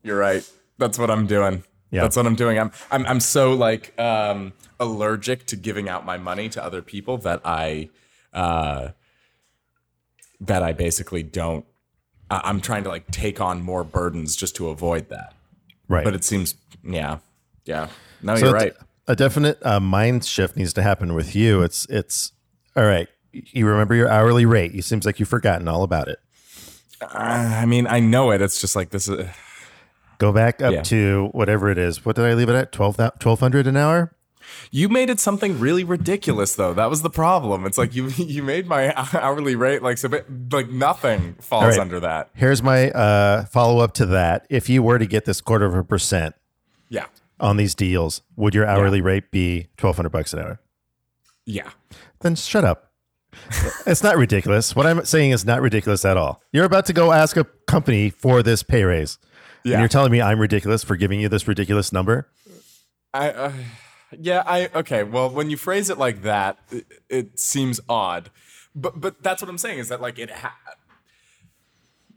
You're right. That's what I'm doing. Yeah. That's what I'm doing. I'm I'm I'm so like um allergic to giving out my money to other people that I uh that I basically don't I'm trying to like take on more burdens just to avoid that. Right. But it seems yeah. Yeah. No, So you're right. A definite uh, mind shift needs to happen with you. It's it's all right. You remember your hourly rate. It seems like you've forgotten all about it. Uh, I mean, I know it. It's just like this is Go back up Yeah. to whatever it is. What did I leave it at? 12, 1200 an hour? You made it something really ridiculous, though. That was the problem. It's like you [LAUGHS] you made my [LAUGHS] hourly rate like so, bit- like nothing falls right. under that. Here's my uh, follow up to that. If you were to get this quarter of a percent Yeah, on these deals, would your hourly rate be 1200 bucks an hour? yeah, Then shut up. it's not ridiculous. What I'm saying is not ridiculous at all. You're about to go ask a company for this pay raise. yeah. And you're telling me I'm ridiculous for giving you this ridiculous number? I, uh, yeah, I okay. Well, when you phrase it like that, it, it seems odd. But but that's what I'm saying is that like it. Ha-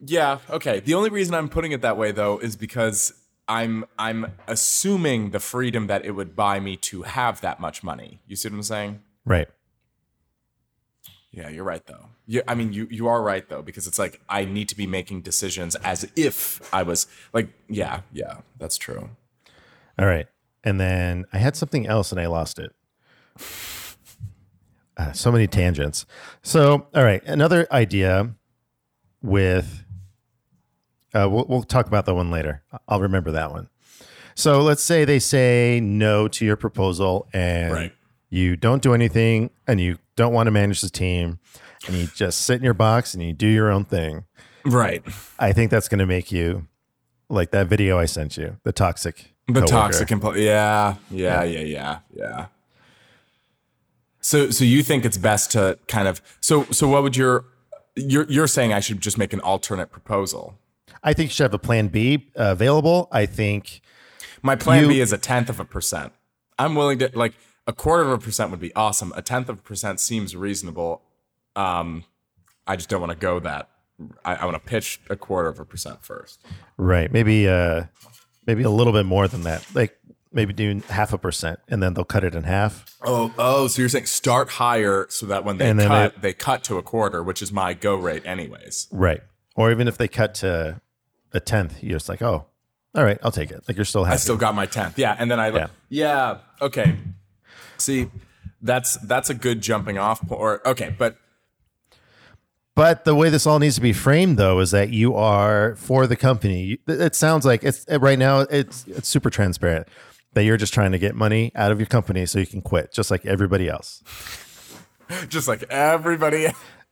yeah, okay. The only reason I'm putting it that way though is because I'm I'm assuming the freedom that it would buy me to have that much money. You see what I'm saying? Right. Yeah, you're right though. Yeah, I mean you you are right though because it's like I need to be making decisions as if I was like yeah yeah that's true. All right. And then I had something else and I lost it. Uh, so many tangents. So, all right. Another idea with, uh, we'll, we'll talk about that one later. I'll remember that one. So let's say they say no to your proposal and Right. you don't do anything and you don't want to manage the team and you just sit in your box and you do your own thing. Right. I think that's going to make you like that video I sent you, the toxic, The coworker. toxic employee. Yeah, yeah, yeah, yeah, yeah. So, so you think it's best to kind of so so what would your you're you're saying I should just make an alternate proposal? I think you should have a plan B uh, available. I think My plan You- B is a tenth of a percent. I'm willing to like a quarter of a percent would be awesome. A tenth of a percent seems reasonable. Um, I just don't want to go that. I, I want to pitch a quarter of a percent first. right, maybe uh, maybe a little bit more than that. Like maybe doing half a percent, and then they'll cut it in half. Oh, oh, so you're saying start higher so that when they And then cut, they- they cut to a quarter, which is my go rate, anyways. Right. Or even if they cut to a tenth, you're just like, oh, all right, I'll take it. Like you're still happy. I still got my tenth. Yeah, and then I Yeah. yeah. okay. See, that's that's a good jumping off point. Or okay, but But the way this all needs to be framed, though, is that you are for the company. It sounds like it's right now. It's it's super transparent that you're just trying to get money out of your company so you can quit, just like everybody else. [LAUGHS] just like everybody.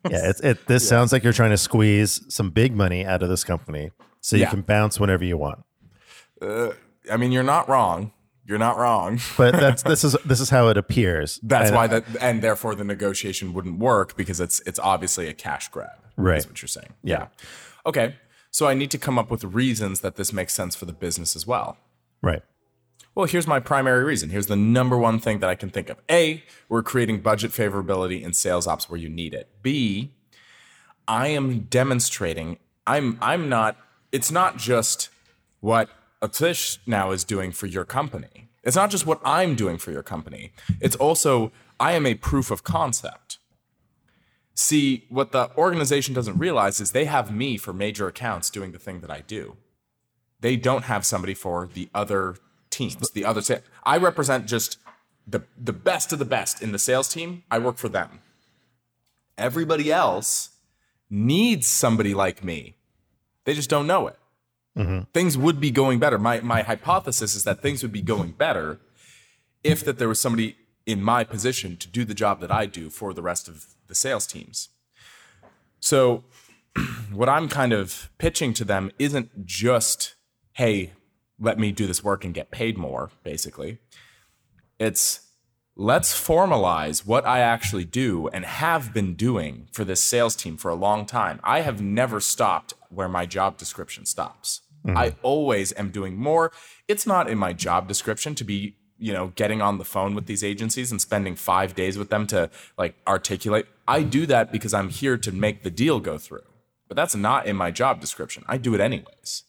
Yeah, it's it. This sounds like you're trying to squeeze some big money out of this company so you Yeah. can bounce whenever you want. Uh, I mean, you're not wrong. You're not wrong. [LAUGHS] But that's this is this is how it appears. That's And- why that, and therefore the negotiation wouldn't work because it's it's obviously a cash grab. Right. Is what you're saying. Yeah. Okay. So I need to come up with reasons that this makes sense for the business as well. right. Well, here's my primary reason. Here's the number one thing that I can think of. A, we're creating budget favorability in sales ops where you need it. B, I am demonstrating I'm I'm not it's not just what Atish now is doing for your company. It's not just what I'm doing for your company. It's also I am a proof of concept. See, what the organization doesn't realize is they have me for major accounts doing the thing that I do they don't have somebody for the other teams. The other sa- I represent just the the best of the best in the sales team. I work for them. Everybody else needs somebody like me. They just don't know it. Mm-hmm. Things would be going better. My my hypothesis is that things would be going better if that there was somebody in my position to do the job that I do for the rest of the sales teams. So [CLEARS THROAT] what I'm kind of pitching to them isn't just, hey, let me do this work and get paid more, basically. It's let's formalize what I actually do and have been doing for this sales team for a long time. I have never stopped where my job description stops. I always am doing more. It's not in my job description to be, you know, getting on the phone with these agencies and spending 5 days with them to like articulate. I do that because I'm here to make the deal go through. But that's not in my job description. I do it anyways.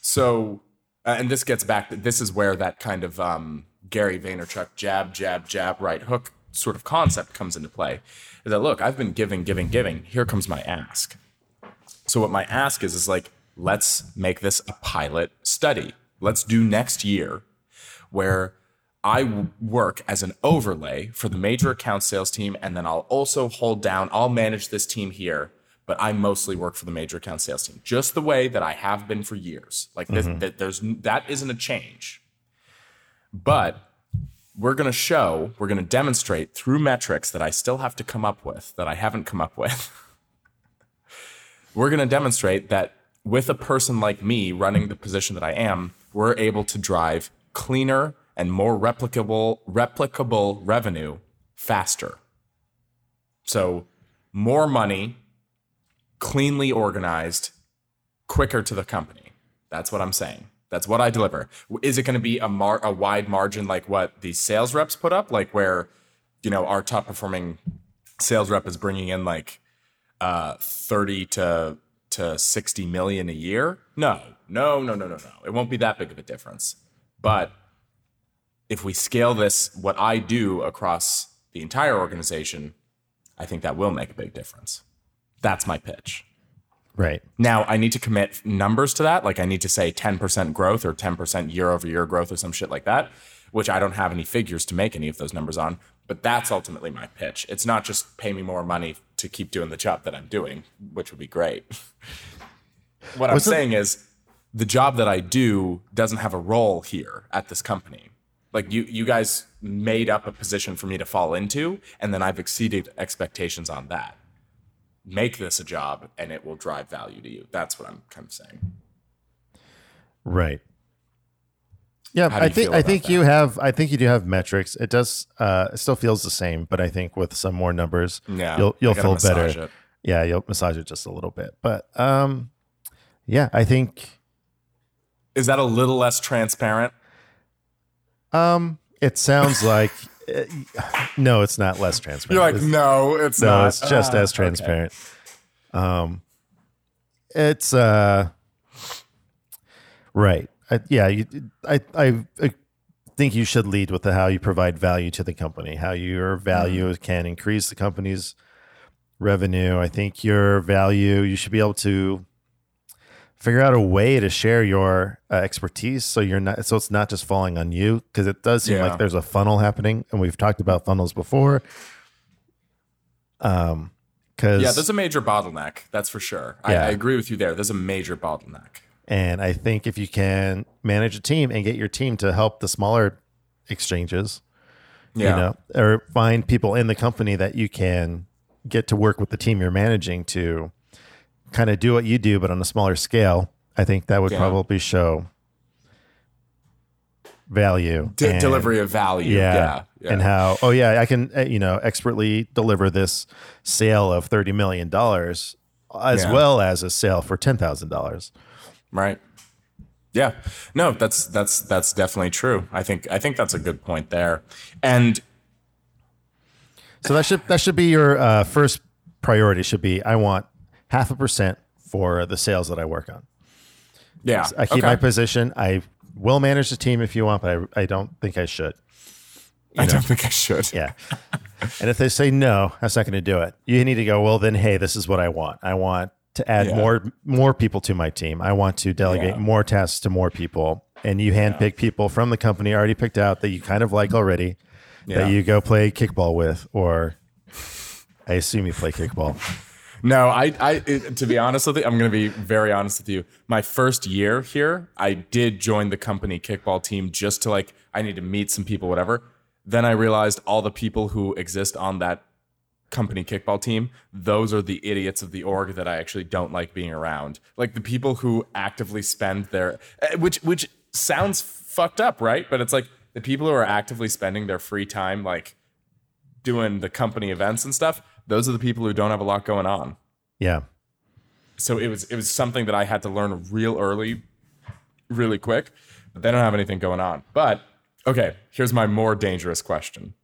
So, uh, and this gets back to this is where that kind of um, Gary Vaynerchuk jab, jab, jab, right hook sort of concept comes into play. Is that look, I've been giving, giving, giving. Here comes my ask. So what my ask is is like, let's make this a pilot study. Let's do next year where I work as an overlay for the major account sales team, and then I'll also hold down, I'll manage this team here, but I mostly work for the major account sales team, just the way that I have been for years. Like this, mm-hmm. that there's that isn't a change, but we're going to show, we're going to demonstrate through metrics that I still have to come up with, that I haven't come up with. [LAUGHS] we're going to demonstrate that with a person like me running the position that I am, we're able to drive cleaner and more replicable replicable revenue faster. So, more money, cleanly organized, quicker to the company. That's what I'm saying. That's what I deliver. Is it going to be a mar- a wide margin like what the sales reps put up, like where you know our top performing sales rep is bringing in like uh, 30 to to 60 million a year? No, no, no, no, no, no. It won't be that big of a difference. But if we scale this, what I do across the entire organization, I think that will make a big difference. That's my pitch. Right. Now I need to commit numbers to that. Like I need to say 10% growth or 10% year over year growth or some shit like that, which I don't have any figures to make any of those numbers on. But that's ultimately my pitch. It's not just pay me more money to keep doing the job that I'm doing, which would be great. [LAUGHS] what I'm it- saying is the job that I do doesn't have a role here at this company. Like you you guys made up a position for me to fall into and then I've exceeded expectations on that make this a job and it will drive value to you. That's what I'm kind of saying. Right. Yeah, I think I think that? you have I think you do have metrics. It does uh it still feels the same, but I think with some more numbers, Yeah, you'll you'll feel better. it. Yeah, you'll massage it just a little bit. But um yeah, I think Is that a little less transparent? um it sounds like uh, no, it's not less transparent. You're like, It's- no, it's no, not. it's just Ah, as okay. transparent. Um, it's uh, right. I, yeah, you, I, I, I think you should lead with the how you provide value to the company, how your value Mm-hmm. can increase the company's revenue. I think your value, you should be able to figure out a way to share your uh, expertise so you're not so it's not just falling on you because it does seem Yeah. like there's a funnel happening and we've talked about funnels before um because Yeah, there's a major bottleneck. That's for sure. I, I agree with you there. There's a major bottleneck. And i think if you can manage a team and get your team to help the smaller exchanges Yeah. you know or find people in the company that you can get to work with the team you're managing to kind of do what you do but on a smaller scale i think that would Yeah. probably show value D- and- delivery of value. yeah, Yeah. yeah. and how oh yeah i can uh, you know expertly deliver this sale of 30 million dollars as Yeah. well as a sale for $10000 right yeah no that's that's that's definitely true i think i think that's a good point there and So that should that should be your uh, first priority. Should be I want half a percent for the sales that I work on. yeah I keep okay. my position. I will manage the team if you want, but I, I don't think I should. i don't think i should Yeah. and if they say no, that's not going to do it. You need to go. Well, then, hey, this is what I want. I want to add Yeah. more more people to my team. I want to delegate Yeah. more tasks to more people. And you handpick people from the company already picked out that you kind of like already. Yeah. That you go play kickball with, or I assume you play kickball. no i i it, to be honest with you i'm going to be very honest with you my first year here i did join the company kickball team just to like i need to meet some people whatever then i realized all the people who exist on that company kickball team, those are the idiots of the org that I actually don't like being around. Like the people who actively spend their eh, which which sounds fucked up, right? But it's like the people who are actively spending their free time like doing the company events and stuff, those are the people who don't have a lot going on. Yeah. So it was it was something that I had to learn real early, really quick. But they don't have anything going on. But okay, here's my more dangerous question.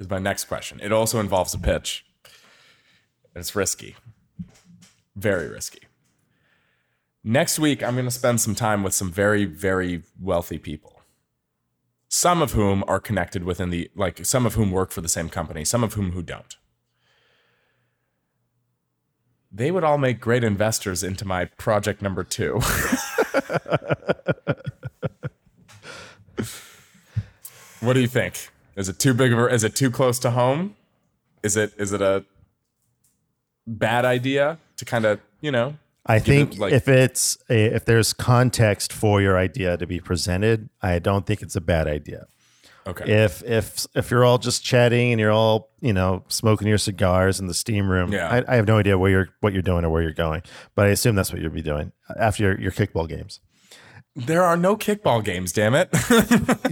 Is my next question. It also involves a pitch. It's risky. Very risky. Next week, I'm going to spend some time with some very, very wealthy people. Some of whom are connected within the, like, some of whom work for the same company, some of whom who don't they would all make great investors into my project number two. [LAUGHS] what do you think? Is it too big of a, is it too close to home? Is it is it a bad idea to kind of, you know, I give it, think like- if it's a, if there's context for your idea to be presented, I don't think it's a bad idea. okay. If if if you're all just chatting and you're all you know smoking your cigars in the steam room, Yeah. I, I have no idea where you're what you're doing or where you're going, but I assume that's what you'll be doing after your, your kickball games. There are no kickball games, damn it.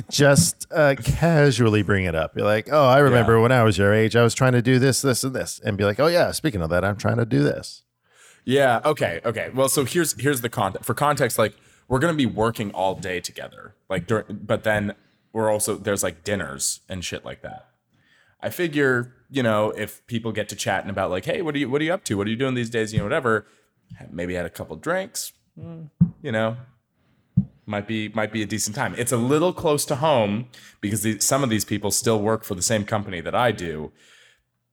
[LAUGHS] Just uh, casually bring it up. You're like, oh, I remember Yeah. when I was your age, I was trying to do this, this, and this, and be like, oh yeah, speaking of that, I'm trying to do this. Yeah. Okay. Okay. Well, so here's here's the context. For context, like we're gonna be working all day together. Like, dur- but then we're also there's like dinners and shit like that. I figure, you know, if people get to chatting about like, hey, what are you what are you up to? What are you doing these days? You know, whatever. Maybe had a couple drinks. You know, might be might be a decent time. It's a little close to home because the, some of these people still work for the same company that I do,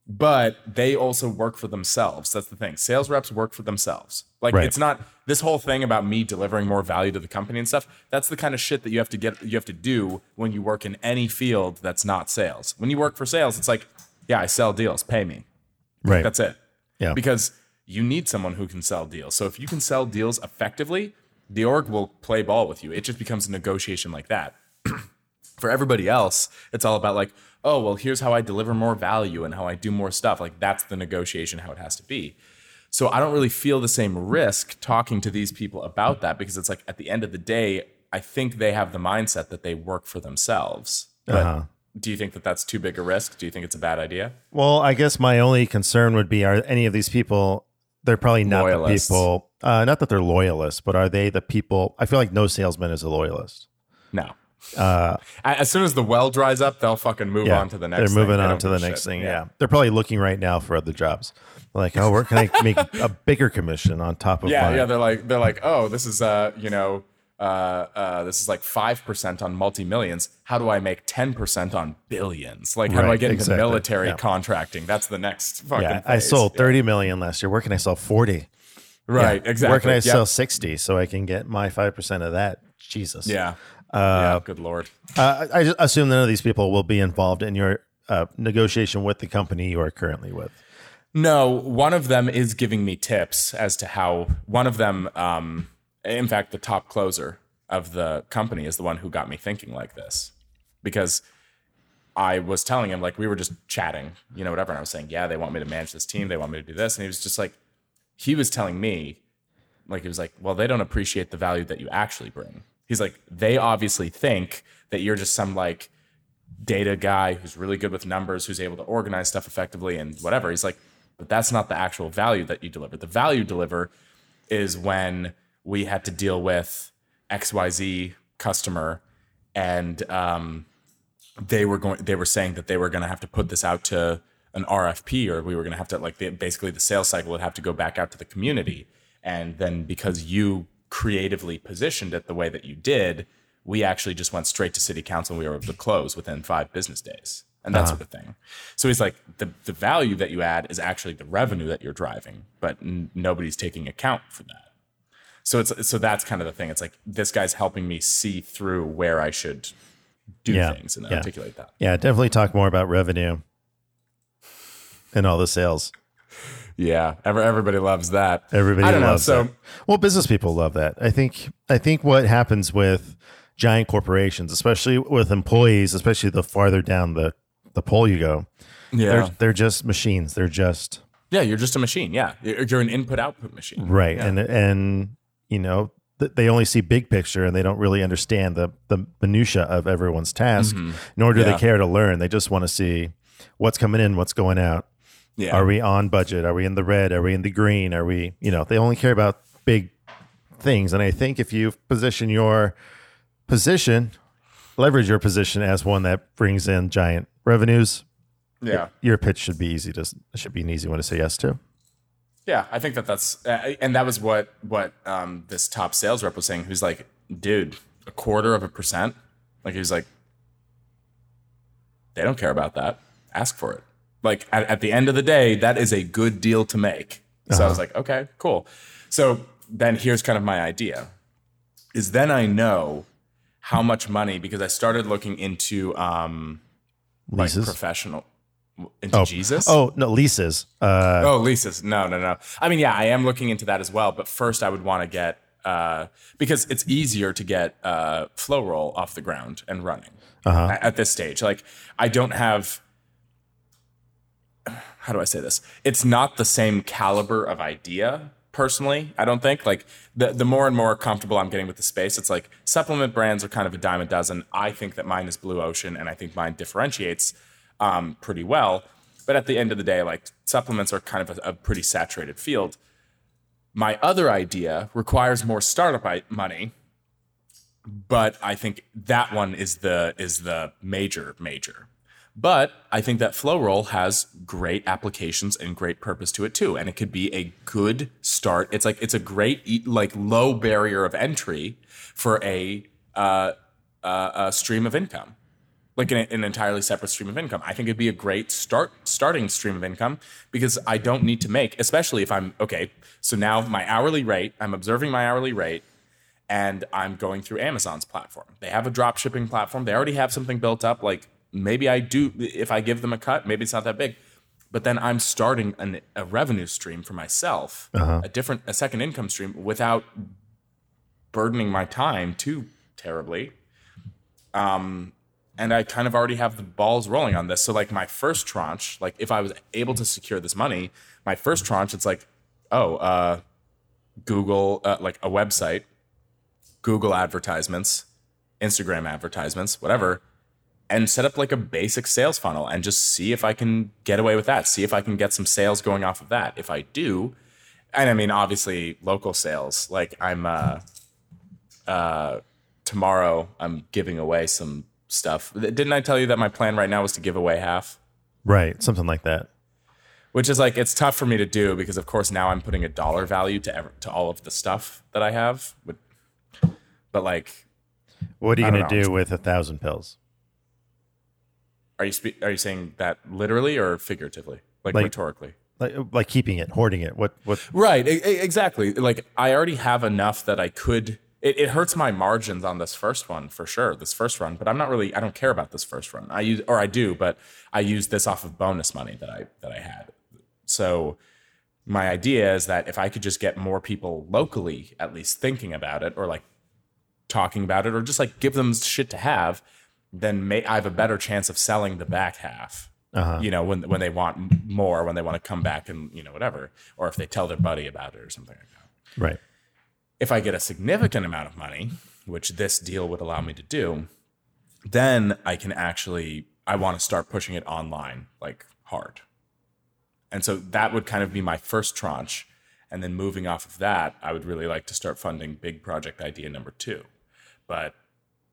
but they also work for themselves. That's the thing. Sales reps work for themselves. Like Right. it's not this whole thing about me delivering more value to the company and stuff. That's the kind of shit that you have to get you have to do when you work in any field that's not sales. When you work for sales, it's like, yeah, I sell deals, pay me. Right. That's it. Yeah. Because you need someone who can sell deals. So if you can sell deals effectively, the org will play ball with you. It just becomes a negotiation like that. [CLEARS THROAT] For everybody else, it's all about like, oh, well, here's how I deliver more value and how I do more stuff. Like that's the negotiation how it has to be. So I don't really feel the same risk talking to these people about that because it's like at the end of the day, I think they have the mindset that they work for themselves. But Uh-huh. do you think that that's too big a risk? Do you think it's a bad idea? Well, I guess my only concern would be: Are any of these people? They're probably not Loyalists. the people. Uh, not that they're loyalists, but are they the people? I feel like no salesman is a loyalist. No. Uh, as soon as the well dries up, they'll fucking move on to the next. Thing. They're moving They on to the next shit. thing. Yeah. they're probably looking right now for other jobs. Like, oh, where can I make a bigger commission on top of Yeah, mine? yeah. They're like, they're like, oh, this is uh, you know, uh, uh, this is like five percent on multi millions. How do I make ten percent on billions? Like, how do I Right, get into military Yeah. contracting? That's the next fucking. Yeah, I phase. sold Yeah. thirty million last year. Where can I sell forty? Right, Yeah. exactly. Where can I Yep. sell sixty so I can get my five percent of that? Jesus. Yeah. yeah. Good lord. Uh, I I just assume none of these people will be involved in your uh, negotiation with the company you are currently with. No, one of them is giving me tips as to how one of them, um, in fact, the top closer of the company is the one who got me thinking like this because I was telling him, like, we were just chatting, you know, whatever. And I was saying, yeah, they want me to manage this team. They want me to do this. And he was just like, he was telling me, like, he was like, well, they don't appreciate the value that you actually bring. He's like, they obviously think that you're just some like data guy who's really good with numbers, who's able to organize stuff effectively and whatever. He's like, but that's not the actual value that you deliver. The value you deliver is when we had to deal with XYZ customer and um, they were going they were saying that they were going to have to put this out to an RFP or we were going to have to like the, basically the sales cycle would have to go back out to the community. And then because you creatively positioned it the way that you did we actually just went straight to city council and we were able to close within 5 business days. And that sort of thing. So he's like the the value that you add is actually the revenue that you're driving but n- nobody's taking account for that so it's so that's kind of the thing it's like this guy's helping me see through where I should do Yeah, things and yeah. articulate that Yeah, definitely talk more about revenue and all the sales. Yeah, ever everybody loves that. Everybody I don't loves know. So that. Well, business people love that. I think I think what happens with giant corporations, especially with employees, especially the farther down the, the pole you go, yeah, they're they're just machines. They're just yeah, you're just a machine. Yeah, you're, you're an input output machine. right. And and you know, they only see big picture and they don't really understand the the minutia of everyone's task, nor do Mm-hmm. Yeah. they care to learn. They just want to see what's coming in, what's going out. Yeah, Are we on budget? Are we in the red? Are we in the green? Are we, you know, they only care about big things. And I think if you position your position, leverage your position as one that brings in giant revenues, yeah, your pitch should be easy to should be an easy one to say yes to. Yeah. I think that that's uh, and that was what what um, this top sales rep was saying. Who's like, dude, a quarter of a percent. Like he was like, they don't care about that. Ask for it. Like at, at the end of the day, that is a good deal to make. So I was like, okay, cool. So then here's kind of my idea is then I know how much money because I started looking into um like Leases. professional into Jesus. Oh no, leases. Uh, Oh, leases. No, no, no. I mean, yeah, I am looking into that as well. But first, I would want to get uh, because it's easier to get uh, flow roll off the ground and running at, at this stage. Like, I don't have. How do I say this? It's not the same caliber of idea. Personally, I don't think like the the more and more comfortable I'm getting with the space, it's like supplement brands are kind of a dime a dozen. I think that mine is blue ocean, and I think mine differentiates um, pretty well. But at the end of the day, like supplements are kind of a, a pretty saturated field. My other idea requires more startup money, but I think that one is the is the major major. But I think that flow roll has great applications and great purpose to it too, and it could be a good start. It's like it's a great like low barrier of entry for a uh, uh, a stream of income like an, an entirely separate stream of income. I think it'd be a great start starting stream of income because I don't need to make, especially if I'm okay. So now my hourly rate, I'm observing my hourly rate, and I'm going through Amazon's platform. They have a drop shipping platform. They already have something built up. Like maybe I do if I give them a cut, maybe it's not that big. But then I'm starting an, a revenue stream for myself, uh-huh. a different, a second income stream without burdening my time too terribly um, and I kind of already have the balls rolling on this. So like my first tranche, like if I was able to secure this money, my first tranche, it's like oh, uh, Google, uh, like a website, Google advertisements, Instagram advertisements, whatever, and set up like a basic sales funnel and just see if I can get away with that. See if I can get some sales going off of that. If I do, and I mean, obviously, local sales. Like I'm, uh, uh, tomorrow, I'm giving away some stuff. Didn't I tell you that my plan right now was to give away half? Right, something like that. which is like it's tough for me to do because of course now I'm putting a dollar value to ever, to all of the stuff that I have. But, but like, What are you gonna know. do with a thousand pills? are you spe- are you saying that literally or figuratively, like, Like- rhetorically? Like, like keeping it, hoarding it. What? What? Right, e- exactly. Like I already have enough that I could. It, it hurts my margins on this first one for sure. This first run, but I'm not really. I don't care about this first run. I use, or I do, but I use this off of bonus money that I that I had. So my idea is that if I could just get more people locally at least thinking about it, or like talking about it, or just like give them shit to have, then may, I have a better chance of selling the back half Uh-huh. you know, when when they want more, when they want to come back and you know whatever, or if they tell their buddy about it or something like that. Right. If I get a significant amount of money, which this deal would allow me to do, then I can actually I want to start pushing it online like hard. And so that would kind of be my first tranche. And then moving off of that, I would really like to start funding big project idea number two. But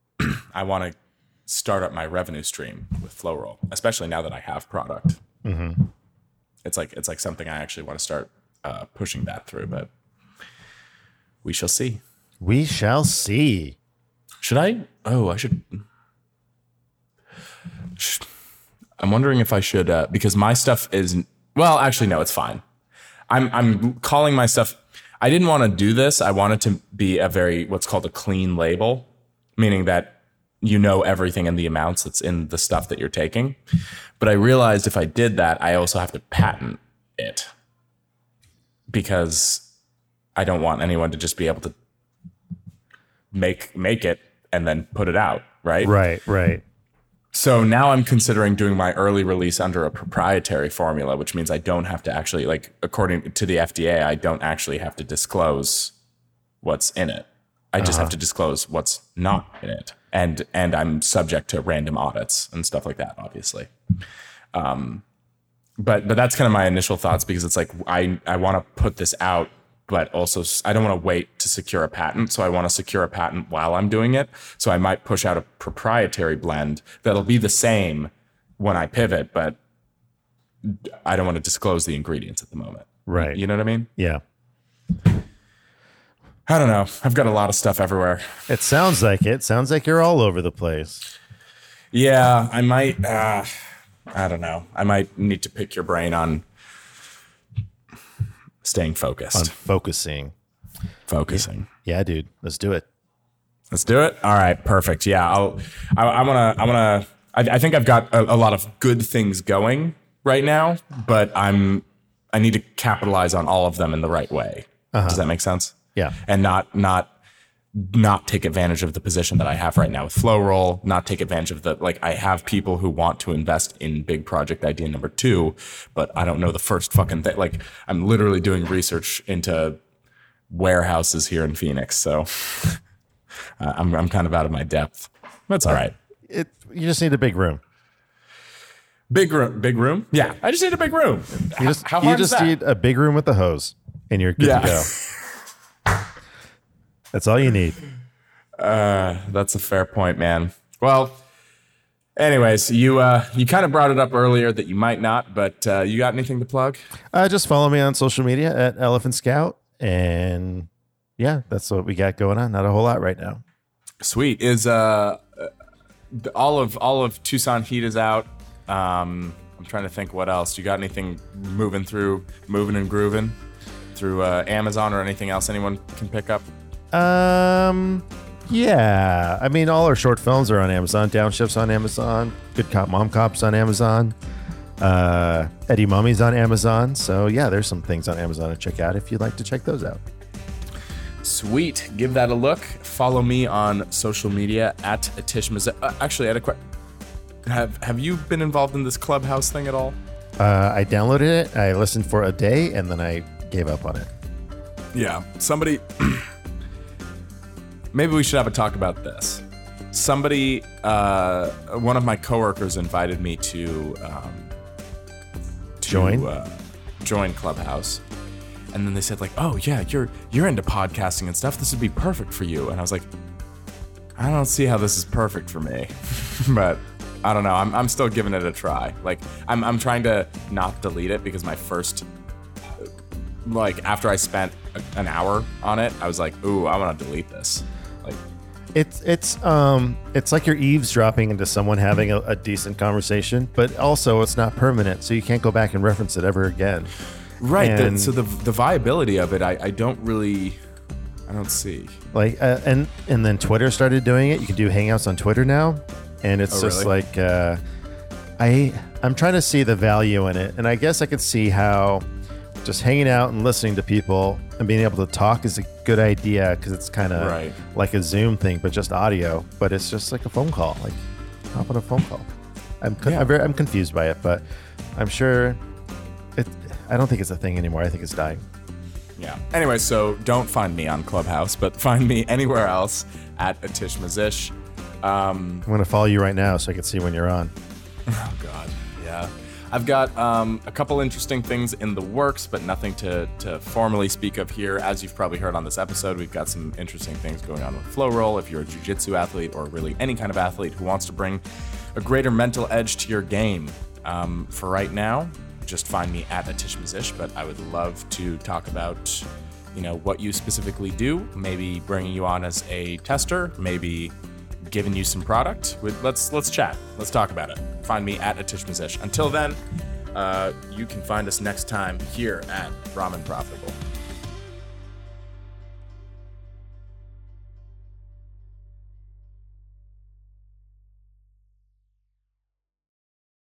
[CLEARS THROAT] I want to start up my revenue stream with Flowroll, especially now that I have product. It's like it's like something I actually want to start uh, pushing that through, but we shall see. We shall see. Should I? Oh, I should. I'm wondering if I should uh, because my stuff is well. Actually, no, it's fine. I'm I'm calling my stuff. I didn't want to do this. I wanted to be a very what's called a clean label, meaning that you know everything and the amounts that's in the stuff that you're taking. But I realized if I did that, I also have to patent it because I don't want anyone to just be able to make make it and then put it out, right? Right. Right. So now I'm considering doing my early release under a proprietary formula, which means I don't have to actually like according to the FDA, I don't actually have to disclose what's in it. I just have to disclose what's not in it. And and I'm subject to random audits and stuff like that, obviously. Um but but that's kind of my initial thoughts because it's like I I want to put this out but also I don't want to wait to secure a patent. So I want to secure a patent while I'm doing it. So I might push out a proprietary blend that'll be the same when I pivot, but I don't want to disclose the ingredients at the moment. Right. You know what I mean? Yeah. I don't know. I've got a lot of stuff everywhere. It sounds like it. Sounds like you're all over the place. Yeah, I might. Uh, I don't know. I might need to pick your brain on staying focused, On focusing. focusing. Yeah, dude. Let's do it. Let's do it. All right, perfect. Yeah, I'll. I, I wanna. I wanna. I, I think I've got a, a lot of good things going right now, but I'm. I need to capitalize on all of them in the right way. Uh-huh. Does that make sense? Yeah. and not not not take advantage of the position that I have right now with Flow Roll, not take advantage of the like I have people who want to invest in big project idea number two, but I don't know the first fucking thing. Like I'm literally doing research into warehouses here in Phoenix, so [LAUGHS] uh, I'm I'm kind of out of my depth. That's all right. It. You just need a big room. Big room, big room. Yeah, I just need a big room. You just, How you just need a big room with a hose, and you're good Yeah. to go. [LAUGHS] That's all you need. Uh, that's a fair point, man. Well, anyways, you uh, you kind of brought it up earlier that you might not, but uh, you got anything to plug? Uh, just follow me on social media at Elephant Scout, and yeah, that's what we got going on. Not a whole lot right now. Sweet. Is uh, uh, all of all of Tucson Heat is out. Um, I'm trying to think what else. You got anything moving through, moving and grooving through uh, Amazon or anything else anyone can pick up? Um, yeah. I mean, all our short films are on Amazon. Downshifts on Amazon. Good Cop, Mom Cops on Amazon. Uh, Eddie Mummy's on Amazon. So yeah, there's some things on Amazon to check out if you'd like to check those out. Sweet. Give that a look. Follow me on social media at Tishmaz. Uh, actually, I had a question. Have Have you been involved in this clubhouse thing at all? Uh, I downloaded it. I listened for a day, and then I gave up on it. Yeah, somebody. [CLEARS THROAT] maybe we should have a talk about this. Somebody, uh, one of my coworkers invited me to, um, to Join? uh, join Clubhouse, and then they said like, "Oh yeah, you're you're into podcasting and stuff. This would be perfect for you." And I was like, "I don't see how this is perfect for me," [LAUGHS] but I don't know. I'm I'm still giving it a try. Like I'm I'm trying to not delete it because my first like after I spent an hour on it, I was like, "Ooh, I want to delete this." It's it's um it's like you're eavesdropping into someone having a, a decent conversation, but also it's not permanent, so you can't go back and reference it ever again. right. the- And- so the the viability of it, I I don't really, I don't see. Like uh, and and then Twitter started doing it. You can do hangouts on Twitter now, and it's Oh, just really? like uh, I I'm trying to see the value in it, and I guess I could see how just hanging out and listening to people and being able to talk is a good idea because it's kind of Right. like a Zoom thing, but just audio. But it's just like a phone call, like hop on a phone call. I'm con- Yeah. I'm, very, I'm confused by it, but I'm sure it. I don't think it's a thing anymore. I think it's dying. Yeah. Anyway, so don't find me on Clubhouse, but [LAUGHS] find me anywhere else at Atish Mazish. Um, I'm gonna follow you right now so I can see when you're on. [LAUGHS] Oh God, yeah. I've got um, a couple interesting things in the works, but nothing to, to formally speak of here. As you've probably heard on this episode, we've got some interesting things going on with Flow Roll. If you're a jiu-jitsu athlete or really any kind of athlete who wants to bring a greater mental edge to your game, um, for right now, just find me at Atish Mazish. But I would love to talk about, you know, what you specifically do. Maybe bringing you on as a tester. Maybe giving you some product. Let's let's chat. Let's talk about it. Find me at Atish Mazish. Until then, uh, you can find us next time here at Ramen Profitable.